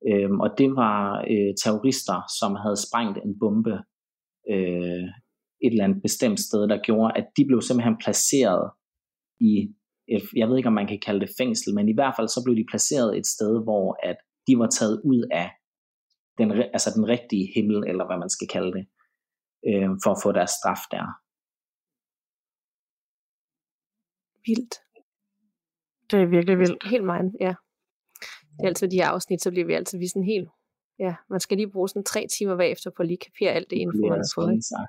Øhm, og det var øh, terrorister, som havde sprængt en bombe øh, et eller andet bestemt sted, der gjorde, at de blev simpelthen placeret i, et, jeg ved ikke om man kan kalde det fængsel, men i hvert fald så blev de placeret et sted, hvor at de var taget ud af den, altså den rigtige himmel, eller hvad man skal kalde det, øh, for at få deres straf der. Vildt. Det er virkelig vildt. Helt meget, ja. Det er altid de her afsnit, så bliver vi altid vi sådan helt, ja, man skal lige bruge sådan tre timer bagefter på at lige kapere alt det info, man har fået. Så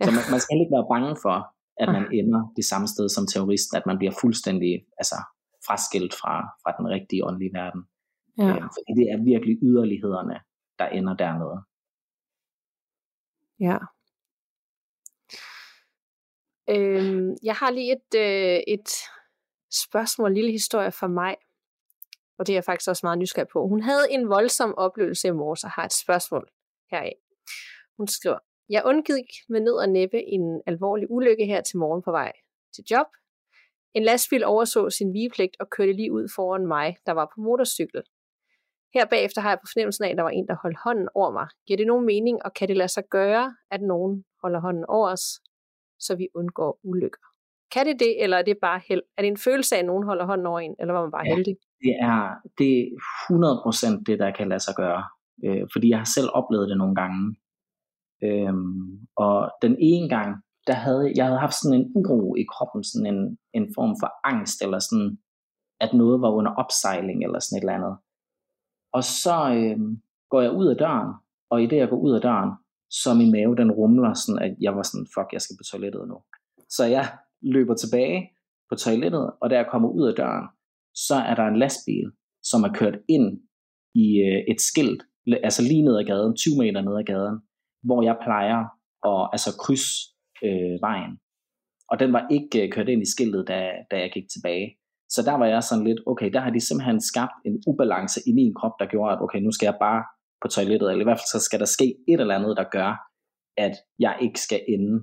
man, man skal ikke være bange for, at man ender det samme sted som terrorist, at man bliver fuldstændig altså, fraskilt fra, fra den rigtige åndelige verden. Ja. Øh, fordi det er virkelig yderlighederne, der ender dernede. Ja. Øhm, jeg har lige et, øh, et spørgsmål, en lille historie for mig, og det er jeg faktisk også meget nysgerrig på. Hun havde en voldsom oplevelse i morges og har et spørgsmål heraf. Hun skriver, jeg undgik med ned og næppe en alvorlig ulykke her til morgen på vej til job. En lastbil overså sin vigepligt og kørte lige ud foran mig, der var på motorcykel. Her bagefter har jeg på fornemmelsen af, at der var en, der holdt hånden over mig. Giver det nogen mening, og kan det lade sig gøre, at nogen holder hånden over os, så vi undgår ulykker? Kan det det, eller er det bare held? Er det en følelse af, at nogen holder hånden over en, eller var man bare ja, heldig? Det er, det er 100% det, der kan lade sig gøre. Øh, fordi jeg har selv oplevet det nogle gange. Øhm, og den ene gang, der havde jeg havde haft sådan en uro i kroppen, sådan en, en form for angst, eller sådan, at noget var under opsejling, eller sådan et eller andet. Og så øhm, går jeg ud af døren, og i det jeg går ud af døren, så min mave den rumler, sådan at jeg var sådan, fuck, jeg skal på toilettet nu. Så jeg løber tilbage på toilettet, og der kommer ud af døren, så er der en lastbil, som er kørt ind i øh, et skilt, altså lige ned ad gaden, 20 meter ned ad gaden, hvor jeg plejer at altså krydse øh, vejen. Og den var ikke øh, kørt ind i skiltet, da, da jeg gik tilbage. Så der var jeg sådan lidt, okay, der har de simpelthen skabt en ubalance i min krop, der gjorde, at okay, nu skal jeg bare på toilettet, eller i hvert fald så skal der ske et eller andet, der gør, at jeg ikke skal ende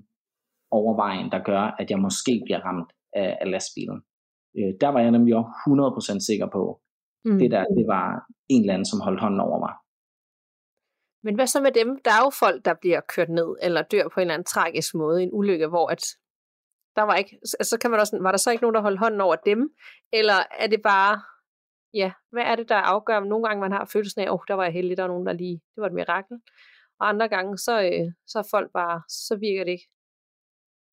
over vejen, der gør, at jeg måske bliver ramt af, af lastbilen. Øh, der var jeg nemlig også 100% sikker på, mm. det der, det var en eller anden, som holdt hånden over mig. Men hvad så med dem? Der er jo folk, der bliver kørt ned, eller dør på en eller anden tragisk måde, en ulykke, hvor at der var ikke, altså kan man også, var der så ikke nogen, der holdt hånden over dem? Eller er det bare, ja, hvad er det, der afgør? Nogle gange man har følelsen af, åh, oh, der var jeg heldig, der var nogen, der lige, det var et mirakel. Og andre gange, så, øh, så er folk bare, så virker det ikke.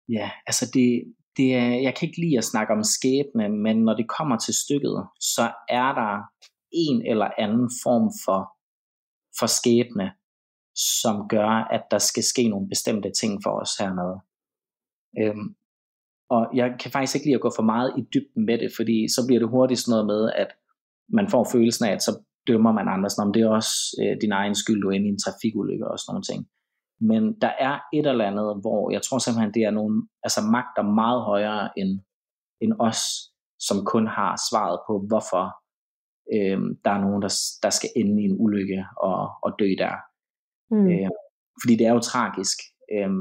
Ja, altså det, det er, jeg kan ikke lide at snakke om skæbne, men når det kommer til stykket, så er der en eller anden form for, for skæbne, som gør, at der skal ske nogle bestemte ting for os hernede. Øhm, og jeg kan faktisk ikke lide at gå for meget i dybden med det, fordi så bliver det hurtigt sådan noget med, at man får følelsen af, at så dømmer man andre, sådan om det er også øh, din egen skyld, du er inde i en trafikulykke og sådan nogle ting. Men der er et eller andet, hvor jeg tror simpelthen, det er nogle altså magter meget højere end, end os, som kun har svaret på, hvorfor øh, der er nogen, der, der skal ende i en ulykke og, og dø der. Mm. Øh, fordi det er jo tragisk. Øh,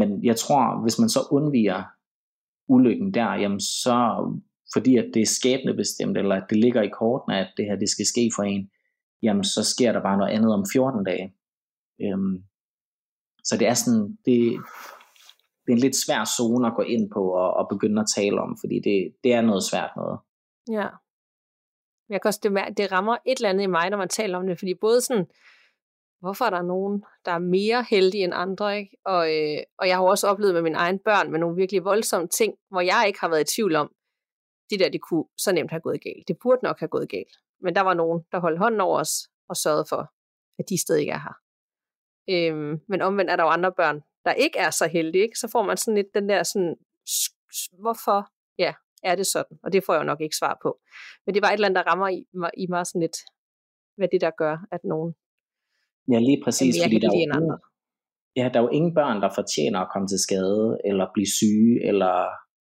men jeg tror, hvis man så undviger ulykken der, jamen så, fordi at det er skæbnebestemt, eller at det ligger i kortene, at det her det skal ske for en, jamen så sker der bare noget andet om 14 dage. Øhm, så det er sådan, det, det er en lidt svær zone at gå ind på og, og begynde at tale om, fordi det, det er noget svært noget. Ja. Jeg kan også, det, det rammer et eller andet i mig, når man taler om det, fordi både sådan, hvorfor er der nogen, der er mere heldige end andre, ikke? Og, øh, og jeg har også oplevet med mine egne børn med nogle virkelig voldsomme ting, hvor jeg ikke har været i tvivl om, det der, det kunne så nemt have gået galt. Det burde nok have gået galt. Men der var nogen, der holdt hånden over os og sørgede for, at de stadig er her. Øhm, men omvendt er der jo andre børn, der ikke er så heldige, ikke? så får man sådan lidt den der sådan, hvorfor ja, er det sådan? Og det får jeg jo nok ikke svar på. Men det var et eller andet, der rammer i mig, i mig sådan lidt, hvad det der gør, at nogen Ja, lige præcis. Er fordi der er, jo, andre. ja, der er jo ingen børn, der fortjener at komme til skade, eller blive syge, eller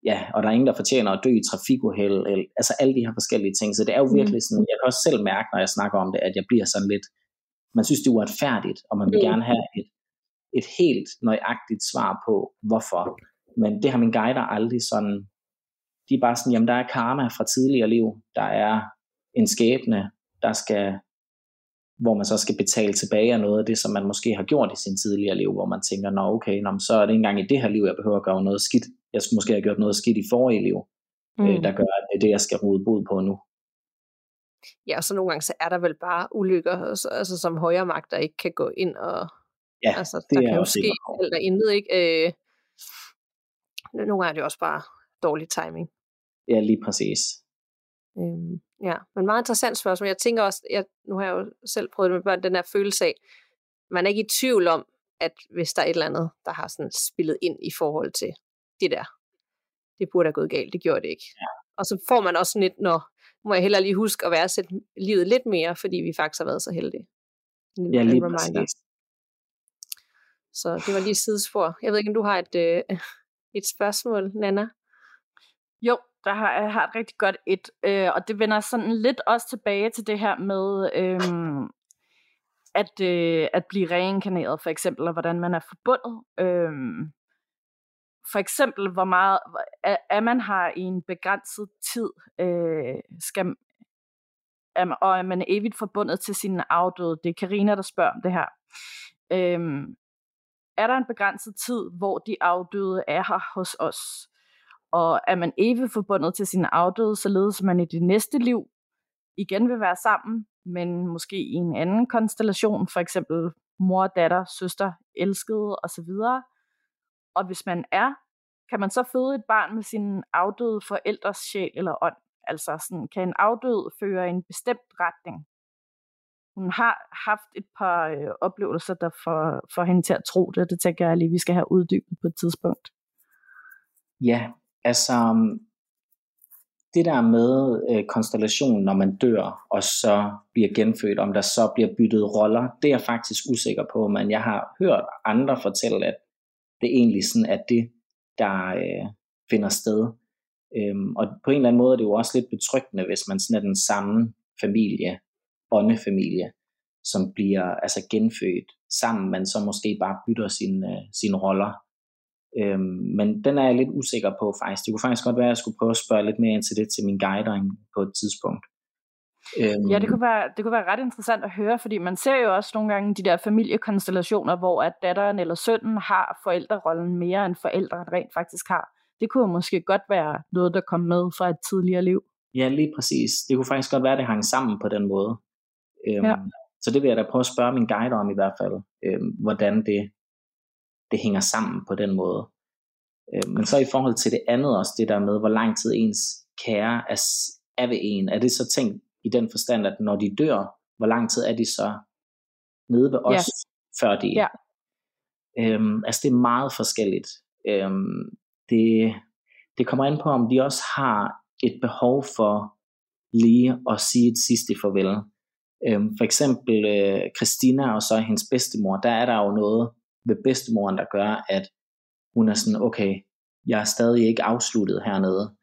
ja, og der er ingen, der fortjener at dø i trafikuheld, eller, altså alle de her forskellige ting. Så det er jo mm. virkelig sådan, jeg kan også selv mærke, når jeg snakker om det, at jeg bliver sådan lidt, man synes, det er uretfærdigt, og man vil mm. gerne have et, et helt nøjagtigt svar på, hvorfor. Men det har min guider aldrig sådan, de er bare sådan, jamen der er karma fra tidligere liv, der er en skæbne, der skal, hvor man så skal betale tilbage af noget af det, som man måske har gjort i sin tidligere liv, hvor man tænker, nå okay, nå, så er det ikke engang i det her liv, jeg behøver at gøre noget skidt. Jeg skulle måske have gjort noget skidt i forrige liv, mm. øh, der gør, at det er det, jeg skal rode bod på nu. Ja, og så nogle gange, så er der vel bare ulykker, altså, altså som højere magter ikke kan gå ind og... Ja, altså, det der kan jo ske alt og intet, ikke? Øh, nogle gange er det også bare dårlig timing. Ja, lige præcis. Øhm, ja, men meget interessant spørgsmål. Jeg tænker også, jeg, nu har jeg jo selv prøvet det med børn, den her følelse af, man er ikke i tvivl om, at hvis der er et eller andet, der har sådan spillet ind i forhold til det der, det burde have gået galt, det gjorde det ikke. Ja. Og så får man også sådan lidt, når må jeg heller lige huske at værdsætte livet lidt mere, fordi vi faktisk har været så heldige. En, ja, lige præcis. Så det var lige sidespor. Jeg ved ikke, om du har et, øh, et spørgsmål, Nana? Jo, der har, jeg har et rigtig godt et, øh, og det vender sådan lidt også tilbage til det her med øh, at, øh, at blive reinkarneret, for eksempel, og hvordan man er forbundet. Øh, for eksempel, hvor meget, at man har i en begrænset tid, øh, skal, og er man evigt forbundet til sin afdøde. Det er Karina der spørger om det her. Øhm, er der en begrænset tid, hvor de afdøde er her hos os? Og er man evigt forbundet til sin afdøde, således man i det næste liv igen vil være sammen, men måske i en anden konstellation, for eksempel mor, datter, søster, elskede osv. Og hvis man er, kan man så føde et barn med sin afdøde forældres sjæl eller ånd? Altså sådan, kan en afdød føre en bestemt retning? Hun har haft et par øh, oplevelser, der får, får hende til at tro det. Det tænker jeg lige, vi skal have uddybet på et tidspunkt. Ja, altså um, det der med øh, konstellationen, når man dør og så bliver genfødt, om der så bliver byttet roller, det er jeg faktisk usikker på, men jeg har hørt andre fortælle, at det egentlig sådan er det, der øh, finder sted. Øhm, og på en eller anden måde er det jo også lidt betryggende, hvis man sådan er den samme familie, åndefamilie, som bliver altså genfødt sammen, men så måske bare bytter sine, øh, sine roller. Øhm, men den er jeg lidt usikker på faktisk. Det kunne faktisk godt være, at jeg skulle prøve at spørge lidt mere ind til det til min guidering på et tidspunkt. Øhm. Ja, det kunne, være, det kunne være ret interessant at høre, fordi man ser jo også nogle gange de der familiekonstellationer, hvor at datteren eller sønnen har forældrerollen mere end forældrene rent faktisk har. Det kunne måske godt være noget, der kom med fra et tidligere liv. Ja, lige præcis. Det kunne faktisk godt være, at det hang sammen på den måde. Øhm, ja. Så det vil jeg da prøve at spørge min guide om i hvert fald, øhm, hvordan det, det hænger sammen på den måde. Øhm, men så i forhold til det andet også, det der med, hvor lang tid ens kære er, er ved en, er det så tænkt i den forstand, at når de dør, hvor lang tid er de så nede ved os, ja. før de... Ja. Øhm, altså det er meget forskelligt. Øhm, det, det kommer an på, om de også har et behov for lige at sige et sidste farvel. Øhm, for eksempel øh, Christina og så hendes bedstemor, der er der jo noget ved bedstemoren, der gør, at hun er sådan, okay, jeg er stadig ikke afsluttet hernede.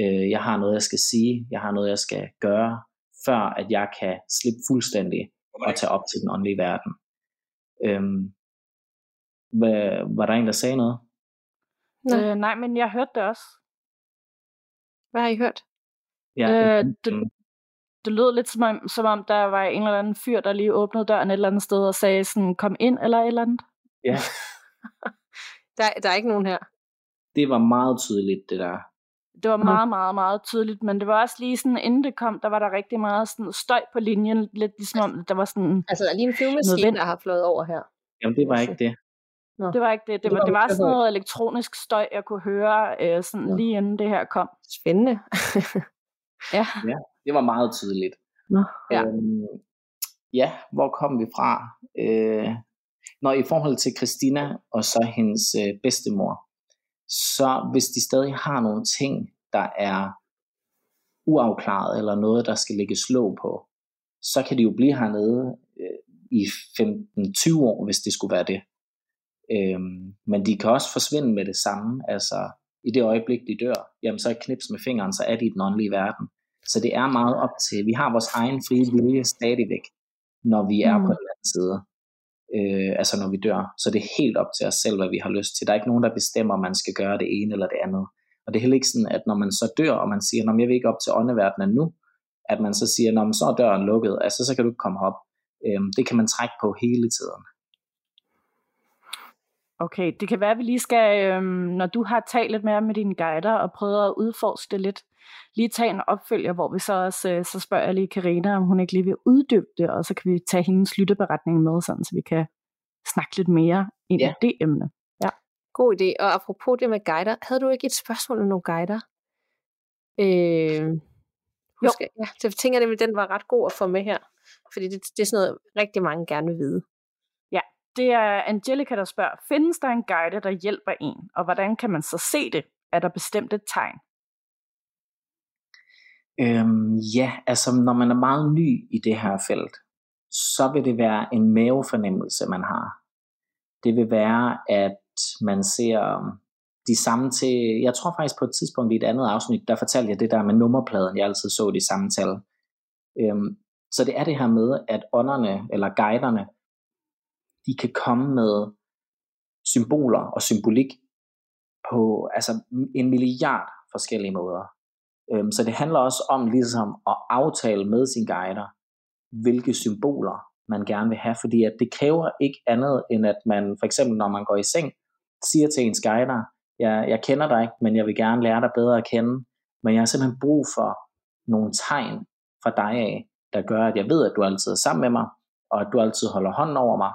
Øh, jeg har noget, jeg skal sige, jeg har noget, jeg skal gøre, før at jeg kan slippe fuldstændig og tage op til den åndelige verden. Øhm, hvad, var der en, der sagde noget? Nej. Øh, nej, men jeg hørte det også. Hvad har I hørt? Ja, øh, det, det lød lidt som om, som om, der var en eller anden fyr, der lige åbnede døren et eller andet sted og sagde sådan, kom ind eller et eller andet. Ja. (laughs) der, der er ikke nogen her. Det var meget tydeligt, det der. Det var meget, meget, meget tydeligt, men det var også lige sådan, inden det kom, der var der rigtig meget sådan støj på linjen, lidt ligesom om, der var sådan... Altså, der er lige en flyvemaskine, der har flået over her. Jamen, det var ikke det. Nå. Det var ikke det. Det var, det var sådan noget elektronisk støj, jeg kunne høre øh, sådan ja. lige inden det her kom. Spændende. (laughs) ja. ja, det var meget tydeligt. Nå. Ja. Øhm, ja, hvor kom vi fra? Øh, når i forhold til Christina og så hendes øh, bedstemor, så hvis de stadig har nogle ting, der er uafklaret, eller noget, der skal lægges slå på, så kan de jo blive hernede øh, i 15-20 år, hvis det skulle være det. Øhm, men de kan også forsvinde med det samme, altså i det øjeblik, de dør, jamen så knips med fingeren, så er de i den åndelige verden. Så det er meget op til, vi har vores egen frie vilje stadigvæk, når vi er mm. på den anden side. Øh, altså når vi dør. Så det er helt op til os selv, hvad vi har lyst til. Der er ikke nogen, der bestemmer, om man skal gøre det ene eller det andet. Og det er heller ikke sådan, at når man så dør, og man siger, at jeg vil ikke op til åndeverdenen nu, at man så siger, når så er døren lukket, altså så kan du ikke komme op. Øhm, det kan man trække på hele tiden. Okay, det kan være, at vi lige skal, øhm, når du har talt lidt mere med dine guider og prøvet at udforske det lidt, lige tage en opfølger, hvor vi så også, øh, så spørger jeg lige Karina, om hun ikke lige vil uddybe det, og så kan vi tage hendes lytteberetning med, sådan, så vi kan snakke lidt mere ind ja. i det emne. Ja. God idé. Og apropos det med guider, havde du ikke et spørgsmål om nogle guider? Øh, husk, jo. Ja, så jeg tænker, at den var ret god at få med her, fordi det, det er sådan noget, rigtig mange gerne vil vide. Det er Angelica, der spørger, findes der en guide, der hjælper en, og hvordan kan man så se det? Er der bestemte tegn? Øhm, ja, altså når man er meget ny i det her felt, så vil det være en mavefornemmelse, man har. Det vil være, at man ser um, de samme til, jeg tror faktisk på et tidspunkt i et andet afsnit, der fortalte jeg det der med nummerpladen, jeg altid så de samme tal. Øhm, så det er det her med, at ånderne eller guiderne de kan komme med symboler og symbolik på altså en milliard forskellige måder. Øhm, så det handler også om ligesom at aftale med sine guider, hvilke symboler man gerne vil have, fordi at det kræver ikke andet end at man, for eksempel når man går i seng, siger til ens guider, jeg, jeg kender dig ikke, men jeg vil gerne lære dig bedre at kende, men jeg har simpelthen brug for nogle tegn fra dig af, der gør, at jeg ved, at du altid er sammen med mig, og at du altid holder hånden over mig,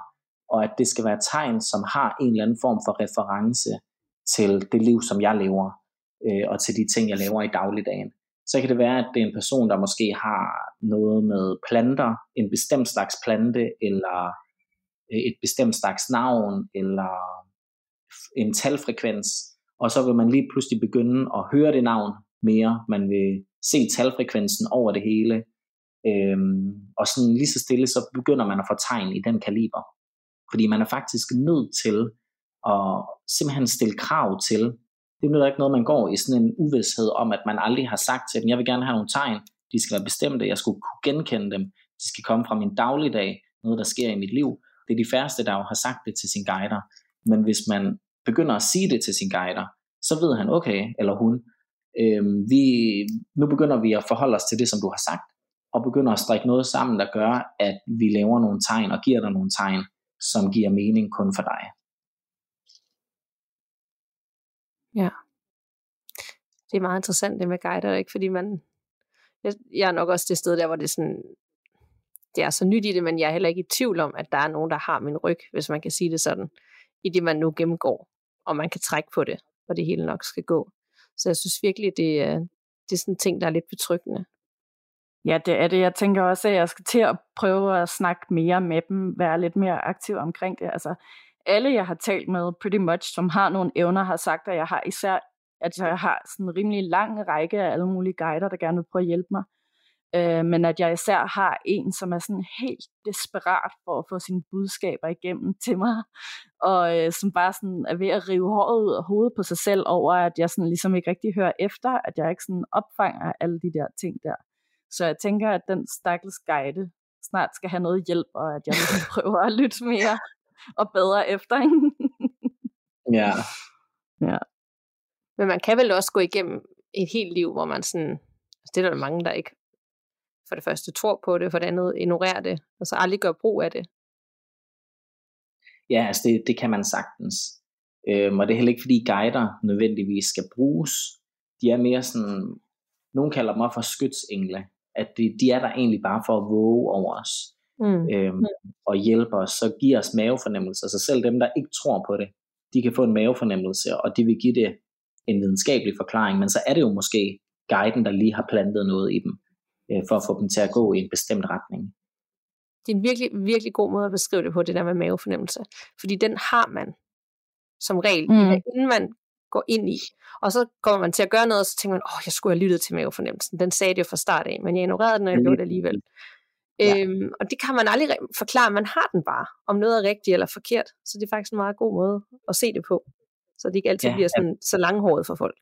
og at det skal være tegn, som har en eller anden form for reference til det liv, som jeg lever, øh, og til de ting, jeg laver i dagligdagen. Så kan det være, at det er en person, der måske har noget med planter, en bestemt slags plante, eller øh, et bestemt slags navn, eller en talfrekvens, og så vil man lige pludselig begynde at høre det navn mere. Man vil se talfrekvensen over det hele, øhm, og sådan lige så stille, så begynder man at få tegn i den kaliber. Fordi man er faktisk nødt til at simpelthen stille krav til. Det er ikke noget, man går i sådan en uvidshed om, at man aldrig har sagt til dem, jeg vil gerne have nogle tegn, de skal være bestemte, jeg skulle kunne genkende dem, de skal komme fra min dagligdag, noget der sker i mit liv. Det er de færreste, der jo har sagt det til sin guider. Men hvis man begynder at sige det til sin guider, så ved han, okay, eller hun, øh, vi, nu begynder vi at forholde os til det, som du har sagt, og begynder at strikke noget sammen, der gør, at vi laver nogle tegn og giver dig nogle tegn, som giver mening kun for dig. Ja. Det er meget interessant det med guider, ikke? Fordi man, jeg, jeg er nok også det sted der, hvor det er sådan, det er så nyt i det, men jeg er heller ikke i tvivl om, at der er nogen, der har min ryg, hvis man kan sige det sådan, i det man nu gennemgår, og man kan trække på det, og det hele nok skal gå. Så jeg synes virkelig, det er, det er sådan en ting, der er lidt betryggende. Ja, det er det. Jeg tænker også, at jeg skal til at prøve at snakke mere med dem, være lidt mere aktiv omkring det. Altså, alle jeg har talt med, pretty much, som har nogle evner, har sagt, at jeg har især, at jeg har sådan en rimelig lang række af alle mulige guider, der gerne vil prøve at hjælpe mig. Øh, men at jeg især har en, som er sådan helt desperat for at få sine budskaber igennem til mig, og øh, som bare sådan er ved at rive håret ud af hovedet på sig selv over, at jeg sådan ligesom ikke rigtig hører efter, at jeg ikke sådan opfanger alle de der ting der. Så jeg tænker, at den stakkels guide snart skal have noget hjælp, og at jeg (laughs) vil prøve at lytte mere og bedre efter hende. (laughs) ja. ja. Men man kan vel også gå igennem et helt liv, hvor man sådan, altså det er der mange, der ikke for det første tror på det, for det andet ignorerer det, og så aldrig gør brug af det. Ja, altså det, det kan man sagtens. Øhm, og det er heller ikke fordi guider nødvendigvis skal bruges. De er mere sådan, nogen kalder dem for skytsengle at de, de er der egentlig bare for at våge over os, mm. øhm, og hjælpe os, så giver os mavefornemmelser, så selv dem, der ikke tror på det, de kan få en mavefornemmelse, og de vil give det en videnskabelig forklaring, men så er det jo måske guiden, der lige har plantet noget i dem, øh, for at få dem til at gå i en bestemt retning. Det er en virkelig, virkelig god måde at beskrive det på, det der med mavefornemmelse. Fordi den har man som regel, mm. inden man går ind i. Og så kommer man til at gøre noget, og så tænker man, åh, jeg skulle have lyttet til mavefornemmelsen. Den sagde det jo fra start af, men jeg ignorerede den, og jeg gjorde det alligevel. Ja. Øhm, og det kan man aldrig forklare, man har den bare, om noget er rigtigt eller forkert. Så det er faktisk en meget god måde at se det på. Så det ikke altid ja, bliver sådan, ja. så langhåret for folk.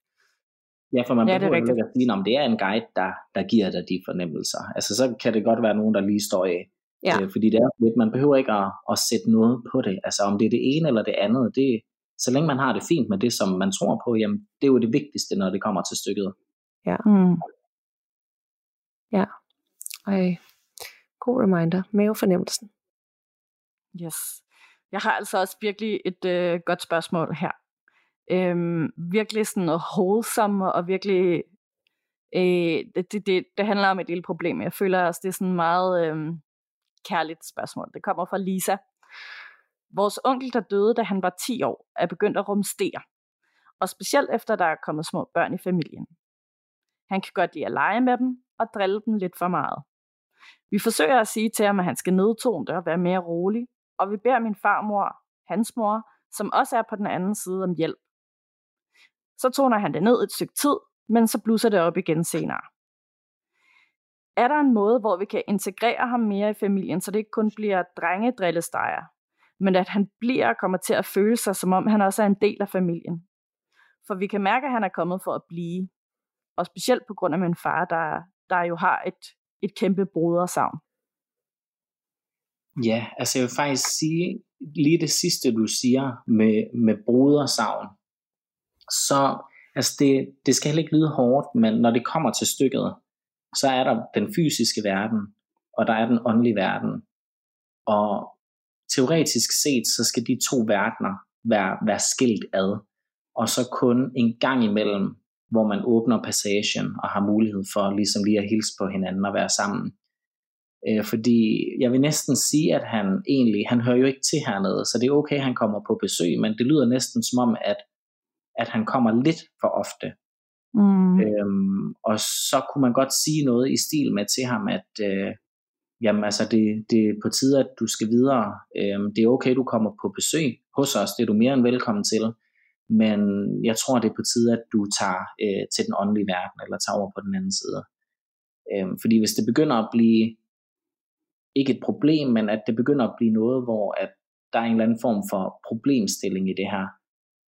Ja, for man ja, behøver ikke at sige, om det er en guide, der, der giver dig de fornemmelser. Altså så kan det godt være nogen, der lige står af Ja. Øh, fordi det er lidt, man behøver ikke at, at sætte noget på det. Altså om det er det ene eller det andet, det, så længe man har det fint med det, som man tror på, jamen det er jo det vigtigste, når det kommer til stykket. Ja. Mm. Ja. Ej. God reminder. Mavefornemmelsen. Yes. Jeg har altså også virkelig et øh, godt spørgsmål her. Øhm, virkelig sådan noget wholesome og virkelig øh, det, det, det, det handler om et lille problem. Jeg føler også, det er sådan meget øh, kærligt spørgsmål. Det kommer fra Lisa. Vores onkel, der døde, da han var 10 år, er begyndt at rumstere. Og specielt efter, der er kommet små børn i familien. Han kan godt lide at lege med dem og drille dem lidt for meget. Vi forsøger at sige til ham, at han skal nedtone det og være mere rolig, og vi beder min farmor, hans mor, som også er på den anden side om hjælp. Så toner han det ned et stykke tid, men så blusser det op igen senere. Er der en måde, hvor vi kan integrere ham mere i familien, så det ikke kun bliver drengedrillestejer, men at han bliver og kommer til at føle sig, som om han også er en del af familien? For vi kan mærke, at han er kommet for at blive, og specielt på grund af min far, der, der jo har et, et kæmpe brodersavn. Ja, altså jeg vil faktisk sige, lige det sidste du siger med, med brodersavn, så altså det, det skal heller ikke lyde hårdt, men når det kommer til stykket, så er der den fysiske verden, og der er den åndelige verden. Og teoretisk set, så skal de to verdener være, være skilt ad, og så kun en gang imellem, hvor man åbner passagen og har mulighed for ligesom lige at hilse på hinanden og være sammen. Øh, fordi jeg vil næsten sige, at han egentlig, han hører jo ikke til hernede, så det er okay, at han kommer på besøg, men det lyder næsten som om, at, at han kommer lidt for ofte. Mm. Øhm, og så kunne man godt sige noget i stil med til ham, at øh, jamen, altså det, det er på tide, at du skal videre. Øhm, det er okay, du kommer på besøg hos os, det er du mere end velkommen til. Men jeg tror, det er på tide, at du tager øh, til den åndelige verden, eller tager over på den anden side. Øhm, fordi hvis det begynder at blive ikke et problem, men at det begynder at blive noget, hvor at der er en eller anden form for problemstilling i det her,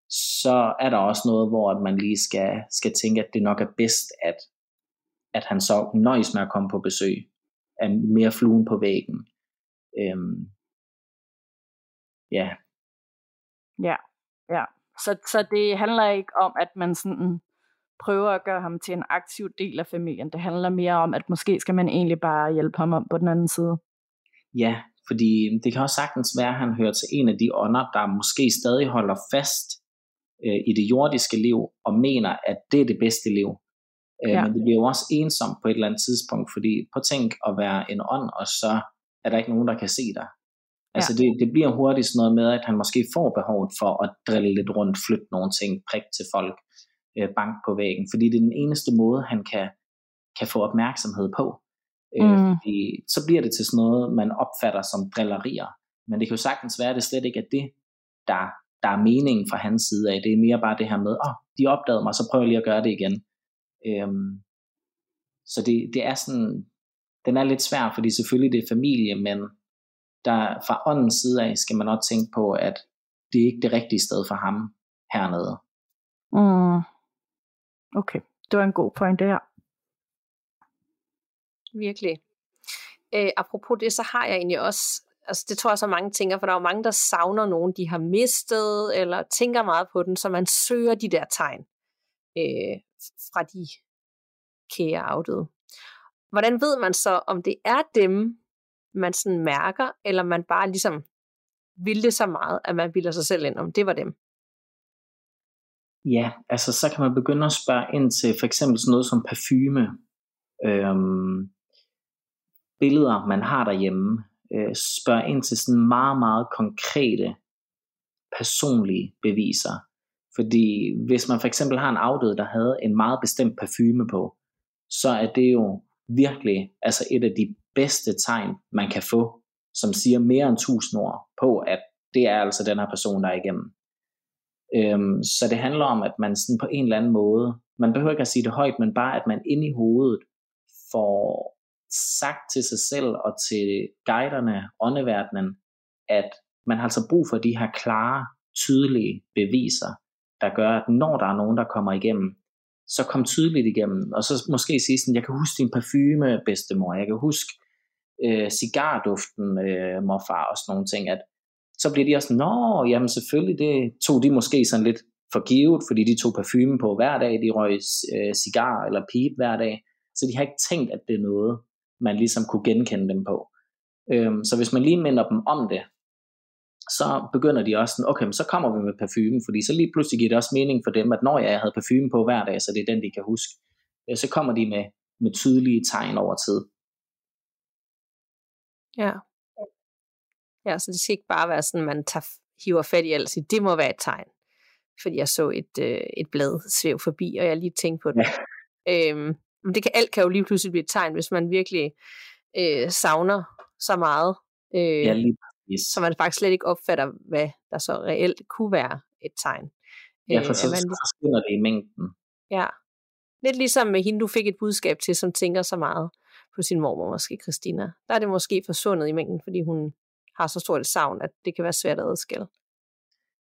så er der også noget, hvor at man lige skal, skal tænke, at det nok er bedst, at, at han så nøjes med at komme på besøg, af mere fluen på væggen. Øhm, ja. Ja, ja. Så, så det handler ikke om, at man sådan prøver at gøre ham til en aktiv del af familien. Det handler mere om, at måske skal man egentlig bare hjælpe ham om på den anden side. Ja, fordi det kan også sagtens være, at han hører til en af de ånder, der måske stadig holder fast øh, i det jordiske liv, og mener, at det er det bedste liv. Øh, Ja. Men det bliver jo også ensomt på et eller andet tidspunkt, fordi at tænk at være en ånd, og så er der ikke nogen, der kan se dig. Altså det, det bliver hurtigt sådan noget med, at han måske får behovet for at drille lidt rundt, flytte nogle ting, prik til folk, øh, bank på væggen, fordi det er den eneste måde, han kan, kan få opmærksomhed på. Øh, Mm. fordi så bliver det til sådan noget, man opfatter som drillerier. Men det kan jo sagtens være, at det slet ikke er det, der, der er meningen fra hans side af. Det er mere bare det her med, åh, oh, de opdagede mig, så prøver jeg lige at gøre det igen. Øhm, så det, det er sådan, den er lidt svær, fordi selvfølgelig det er familie, men der, fra åndens side af skal man også tænke på, at det er ikke det rigtige sted for ham hernede. Mm. Okay, det var en god pointe her. Virkelig. Øh, apropos det, så har jeg egentlig også, altså det tror jeg så mange tænker, for der er jo mange, der savner nogen, de har mistet, eller tænker meget på den, så man søger de der tegn øh, fra de kære afdøde. Hvordan ved man så, om det er dem, man sådan mærker, eller man bare ligesom vil det så meget, at man bilder sig selv ind, om det var dem? Ja, altså så kan man begynde at spørge ind til for eksempel sådan noget som parfume, øhm, billeder, man har derhjemme. Øh, spørge ind til sådan meget, meget konkrete, personlige beviser. Fordi hvis man for eksempel har en afdød, der havde en meget bestemt parfume på, så er det jo virkelig altså et af de bedste tegn, man kan få, som siger mere end tusind ord på, at det er altså den her person, der er igennem. Øhm, så det handler om, at man sådan på en eller anden måde, man behøver ikke at sige det højt, men bare at man inde i hovedet får sagt til sig selv og til guiderne, åndeverdenen, at man har altså brug for de her klare, tydelige beviser, der gør, at når der er nogen, der kommer igennem, så kom tydeligt igennem, og så måske sige sådan, jeg kan huske din parfume, bedstemor, jeg kan huske øh, cigarduften, øh, morfar og sådan nogle ting, at så bliver de også, nå, jamen selvfølgelig, det tog de måske sådan lidt for givet, fordi de tog parfume på hver dag, de røg øh, cigar eller pipe hver dag, så de har ikke tænkt, at det er noget, man ligesom kunne genkende dem på. Øhm, så hvis man lige minder dem om det, så begynder de også sådan, okay, så kommer vi med parfume, fordi så lige pludselig giver det også mening for dem, at når jeg havde parfume på hver dag, så det er den, de kan huske, øh, så kommer de med, med tydelige tegn over tid. Ja. Ja, så det skal ikke bare være sådan, man tager, hiver fat i alt, det må være et tegn. Fordi jeg så et, øh, et blad svæv forbi, og jeg lige tænkte på det. Ja. Øhm, men det kan, alt kan jo lige pludselig blive et tegn, hvis man virkelig øh, savner så meget. Øh, ja, lige Yes. Så man faktisk slet ikke opfatter, hvad der så reelt kunne være et tegn. Ja, for øh, så forsvinder det i mængden. Ja. Lidt ligesom med hende, du fik et budskab til, som tænker så meget på sin mormor, måske Christina. Der er det måske forsvundet i mængden, fordi hun har så stort et savn, at det kan være svært at adskille.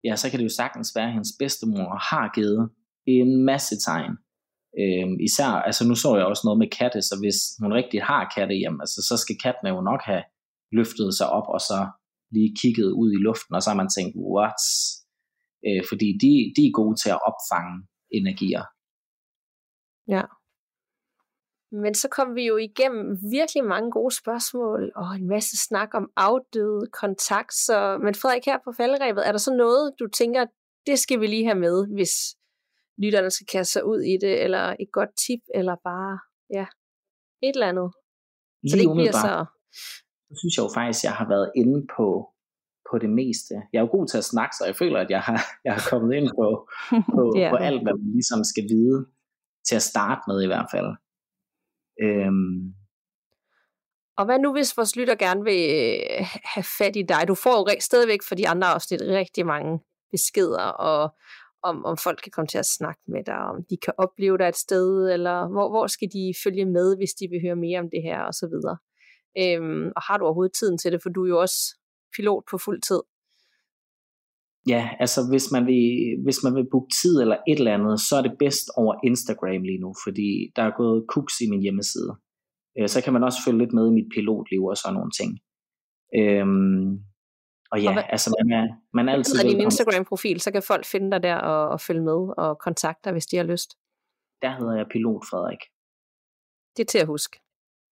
Ja, så kan det jo sagtens være, at hendes bedstemor har givet en masse tegn. Øh, især, altså nu så jeg også noget med katte, så hvis hun rigtig har katte hjem, altså, så skal katten jo nok have løftet sig op, og så lige kigget ud i luften, og så har man tænkt, what? Øh, fordi de, de er gode til at opfange energier. Ja. Men så kom vi jo igennem virkelig mange gode spørgsmål, og en masse snak om afdøde kontakt. Så, men Frederik, her på faldrebet, er der så noget, du tænker, det skal vi lige have med, hvis lytterne skal kaste sig ud i det, eller et godt tip, eller bare, ja, et eller andet. Lige så det ikke bliver så så synes jeg jo faktisk, at jeg har været inde på, på det meste. Jeg er jo god til at snakke, så jeg føler, at jeg har, jeg har kommet ind på, (laughs) på, yeah. på alt, hvad man ligesom skal vide til at starte med i hvert fald. Øhm. Og hvad nu, hvis vores lytter gerne vil øh, have fat i dig? Du får jo stadigvæk for de andre afsnit rigtig mange beskeder, og om, om folk kan komme til at snakke med dig, om de kan opleve dig et sted, eller hvor, hvor skal de følge med, hvis de vil høre mere om det her, og så videre. Øhm, og har du overhovedet tiden til det, for du er jo også pilot på fuld tid. Ja, altså hvis man, vil, hvis man vil booke tid eller et eller andet, så er det bedst over Instagram lige nu, fordi der er gået kuks i min hjemmeside. Øh, så kan man også følge lidt med i mit pilotliv og sådan nogle ting. Øhm, og ja, og hvad, altså man er, man er altid... Hvad din Instagram-profil, så kan folk finde dig der og, og følge med og kontakte dig, hvis de har lyst. Der hedder jeg Pilot Frederik. Det er til at huske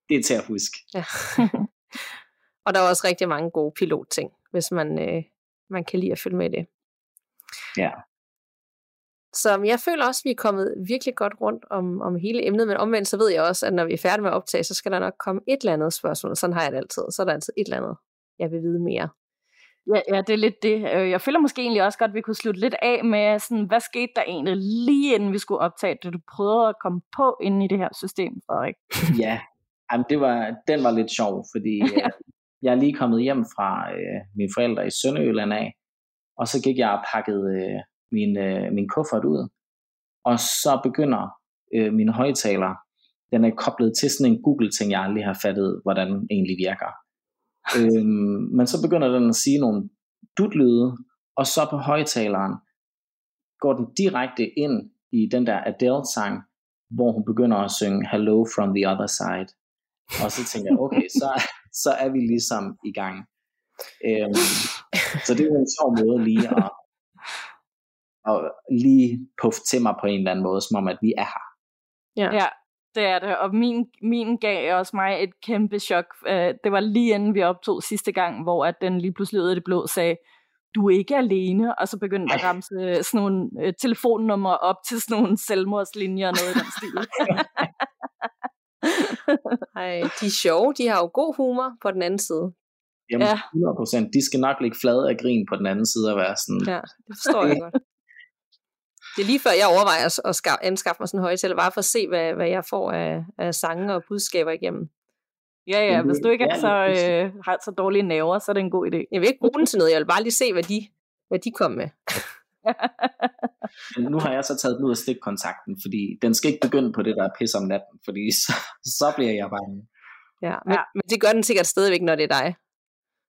det er til at huske. Ja. (laughs) og der er også rigtig mange gode pilotting, hvis man, øh, man kan lide at følge med i det. Ja. Så jeg føler også, at vi er kommet virkelig godt rundt om, om hele emnet, men omvendt så ved jeg også, at når vi er færdige med at optage, så skal der nok komme et eller andet spørgsmål. Sådan har jeg det altid. Så er der altid et eller andet, jeg vil vide mere. Ja, ja, det er lidt det. Øh, jeg føler måske egentlig også godt, at vi kunne slutte lidt af med, sådan, hvad skete der egentlig lige inden vi skulle optage det? Du prøvede at komme på ind i det her system, Frederik. (laughs) Ja, Jamen, det var, den var lidt sjov, fordi ja. (laughs) øh, jeg er lige kommet hjem fra øh, mine forældre i Sønderjylland af, og så gik jeg og pakkede øh, min, øh, min kuffert ud, og så begynder øh, min højtaler, den er koblet til sådan en Google-ting, jeg aldrig har fattet, hvordan den egentlig virker. Øhm, men så begynder den at sige nogle dutlyde, og så på højtaleren går den direkte ind i den der Adele-sang, hvor hun begynder at synge Hello from the other side. Og så tænker jeg, okay, så, så er vi ligesom i gang. Øhm, så det er en sjov måde lige at, at lige puffe til mig på en eller anden måde, som om at vi er her. Ja. ja, det er det. Og min, min gav også mig et kæmpe chok. Øh, det var lige inden vi optog sidste gang, hvor at den lige pludselig ud af det blå sagde, du er ikke alene, og så begyndte at ramse sådan nogle øh, telefonnumre op til sådan nogle selvmordslinjer og noget i den stil. (laughs) Ej, de er sjove, de har jo god humor på den anden side. Jamen, ja. 100%. De skal nok ligge flade af grin på den anden side og være sådan. Ja, det forstår jeg godt. Det er lige før, jeg overvejer at anskaffe mig sådan en højtaler, bare for at se, hvad, hvad jeg får af, af sange og budskaber igennem. Ja, ja, hvis du ikke er så, øh, har så dårlige naver, så er det en god idé. Jeg vil ikke bruge den til noget, jeg vil bare lige se, hvad de, hvad de kom med. Nu har jeg så taget den ud af stikkontakten, fordi den skal ikke begynde på det, der er pis om natten, fordi (laughs) så, så bliver jeg bange. Ja, men, ja. men det gør den sikkert stadigvæk, når det er dig.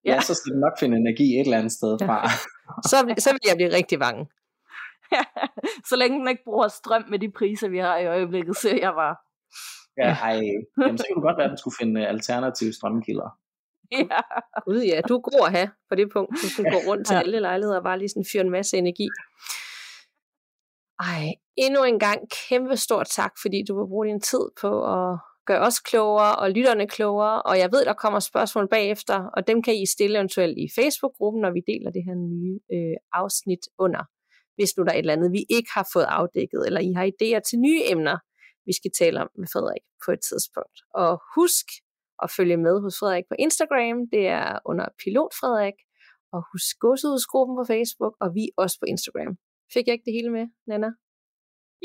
Ja, ja så skal den nok finde energi et eller andet sted fra. Ja. så, så vil jeg blive rigtig bange. (laughs) så længe den ikke bruger strøm med de priser, vi har i øjeblikket, ser jeg bare. Ja, ej, jamen, så kan det godt være, at den skulle finde alternative strømkilder. ja. Gud ja, du er god at have på det punkt. Du (laughs) skal gå rundt til alle lejligheder og bare lige sådan fyre en masse energi. Ej, endnu en gang kæmpe stort tak, fordi du vil bruge din tid på at gøre os klogere og lytterne klogere. Og jeg ved, der kommer spørgsmål bagefter, og dem kan I stille eventuelt i Facebook-gruppen, når vi deler det her nye øh, afsnit under. Hvis nu der er et eller andet, vi ikke har fået afdækket, eller I har idéer til nye emner, vi skal tale om med Frederik på et tidspunkt. Og husk at følge med hos Frederik på Instagram, det er under Pilot Frederik, og husk gåsehudsgruppen på Facebook, og vi er også på Instagram. Fik jeg ikke det hele med, Nana?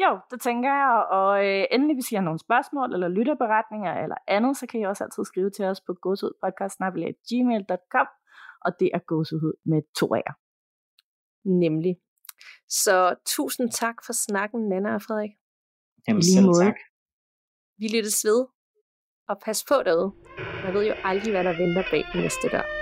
Jo, det tænker jeg, og øh, endelig hvis I har nogle spørgsmål eller lytterberetninger eller andet, så kan I også altid skrive til os på gåsehudpodcast.gmail.com, og det er gåsehud med to A'er. Nemlig. Så tusind tak for snakken, Nana og Frederik. Jamen selv tak. Vi lyttes ved, og pas på derude. Man ved jo aldrig, hvad der venter bag den næste dør.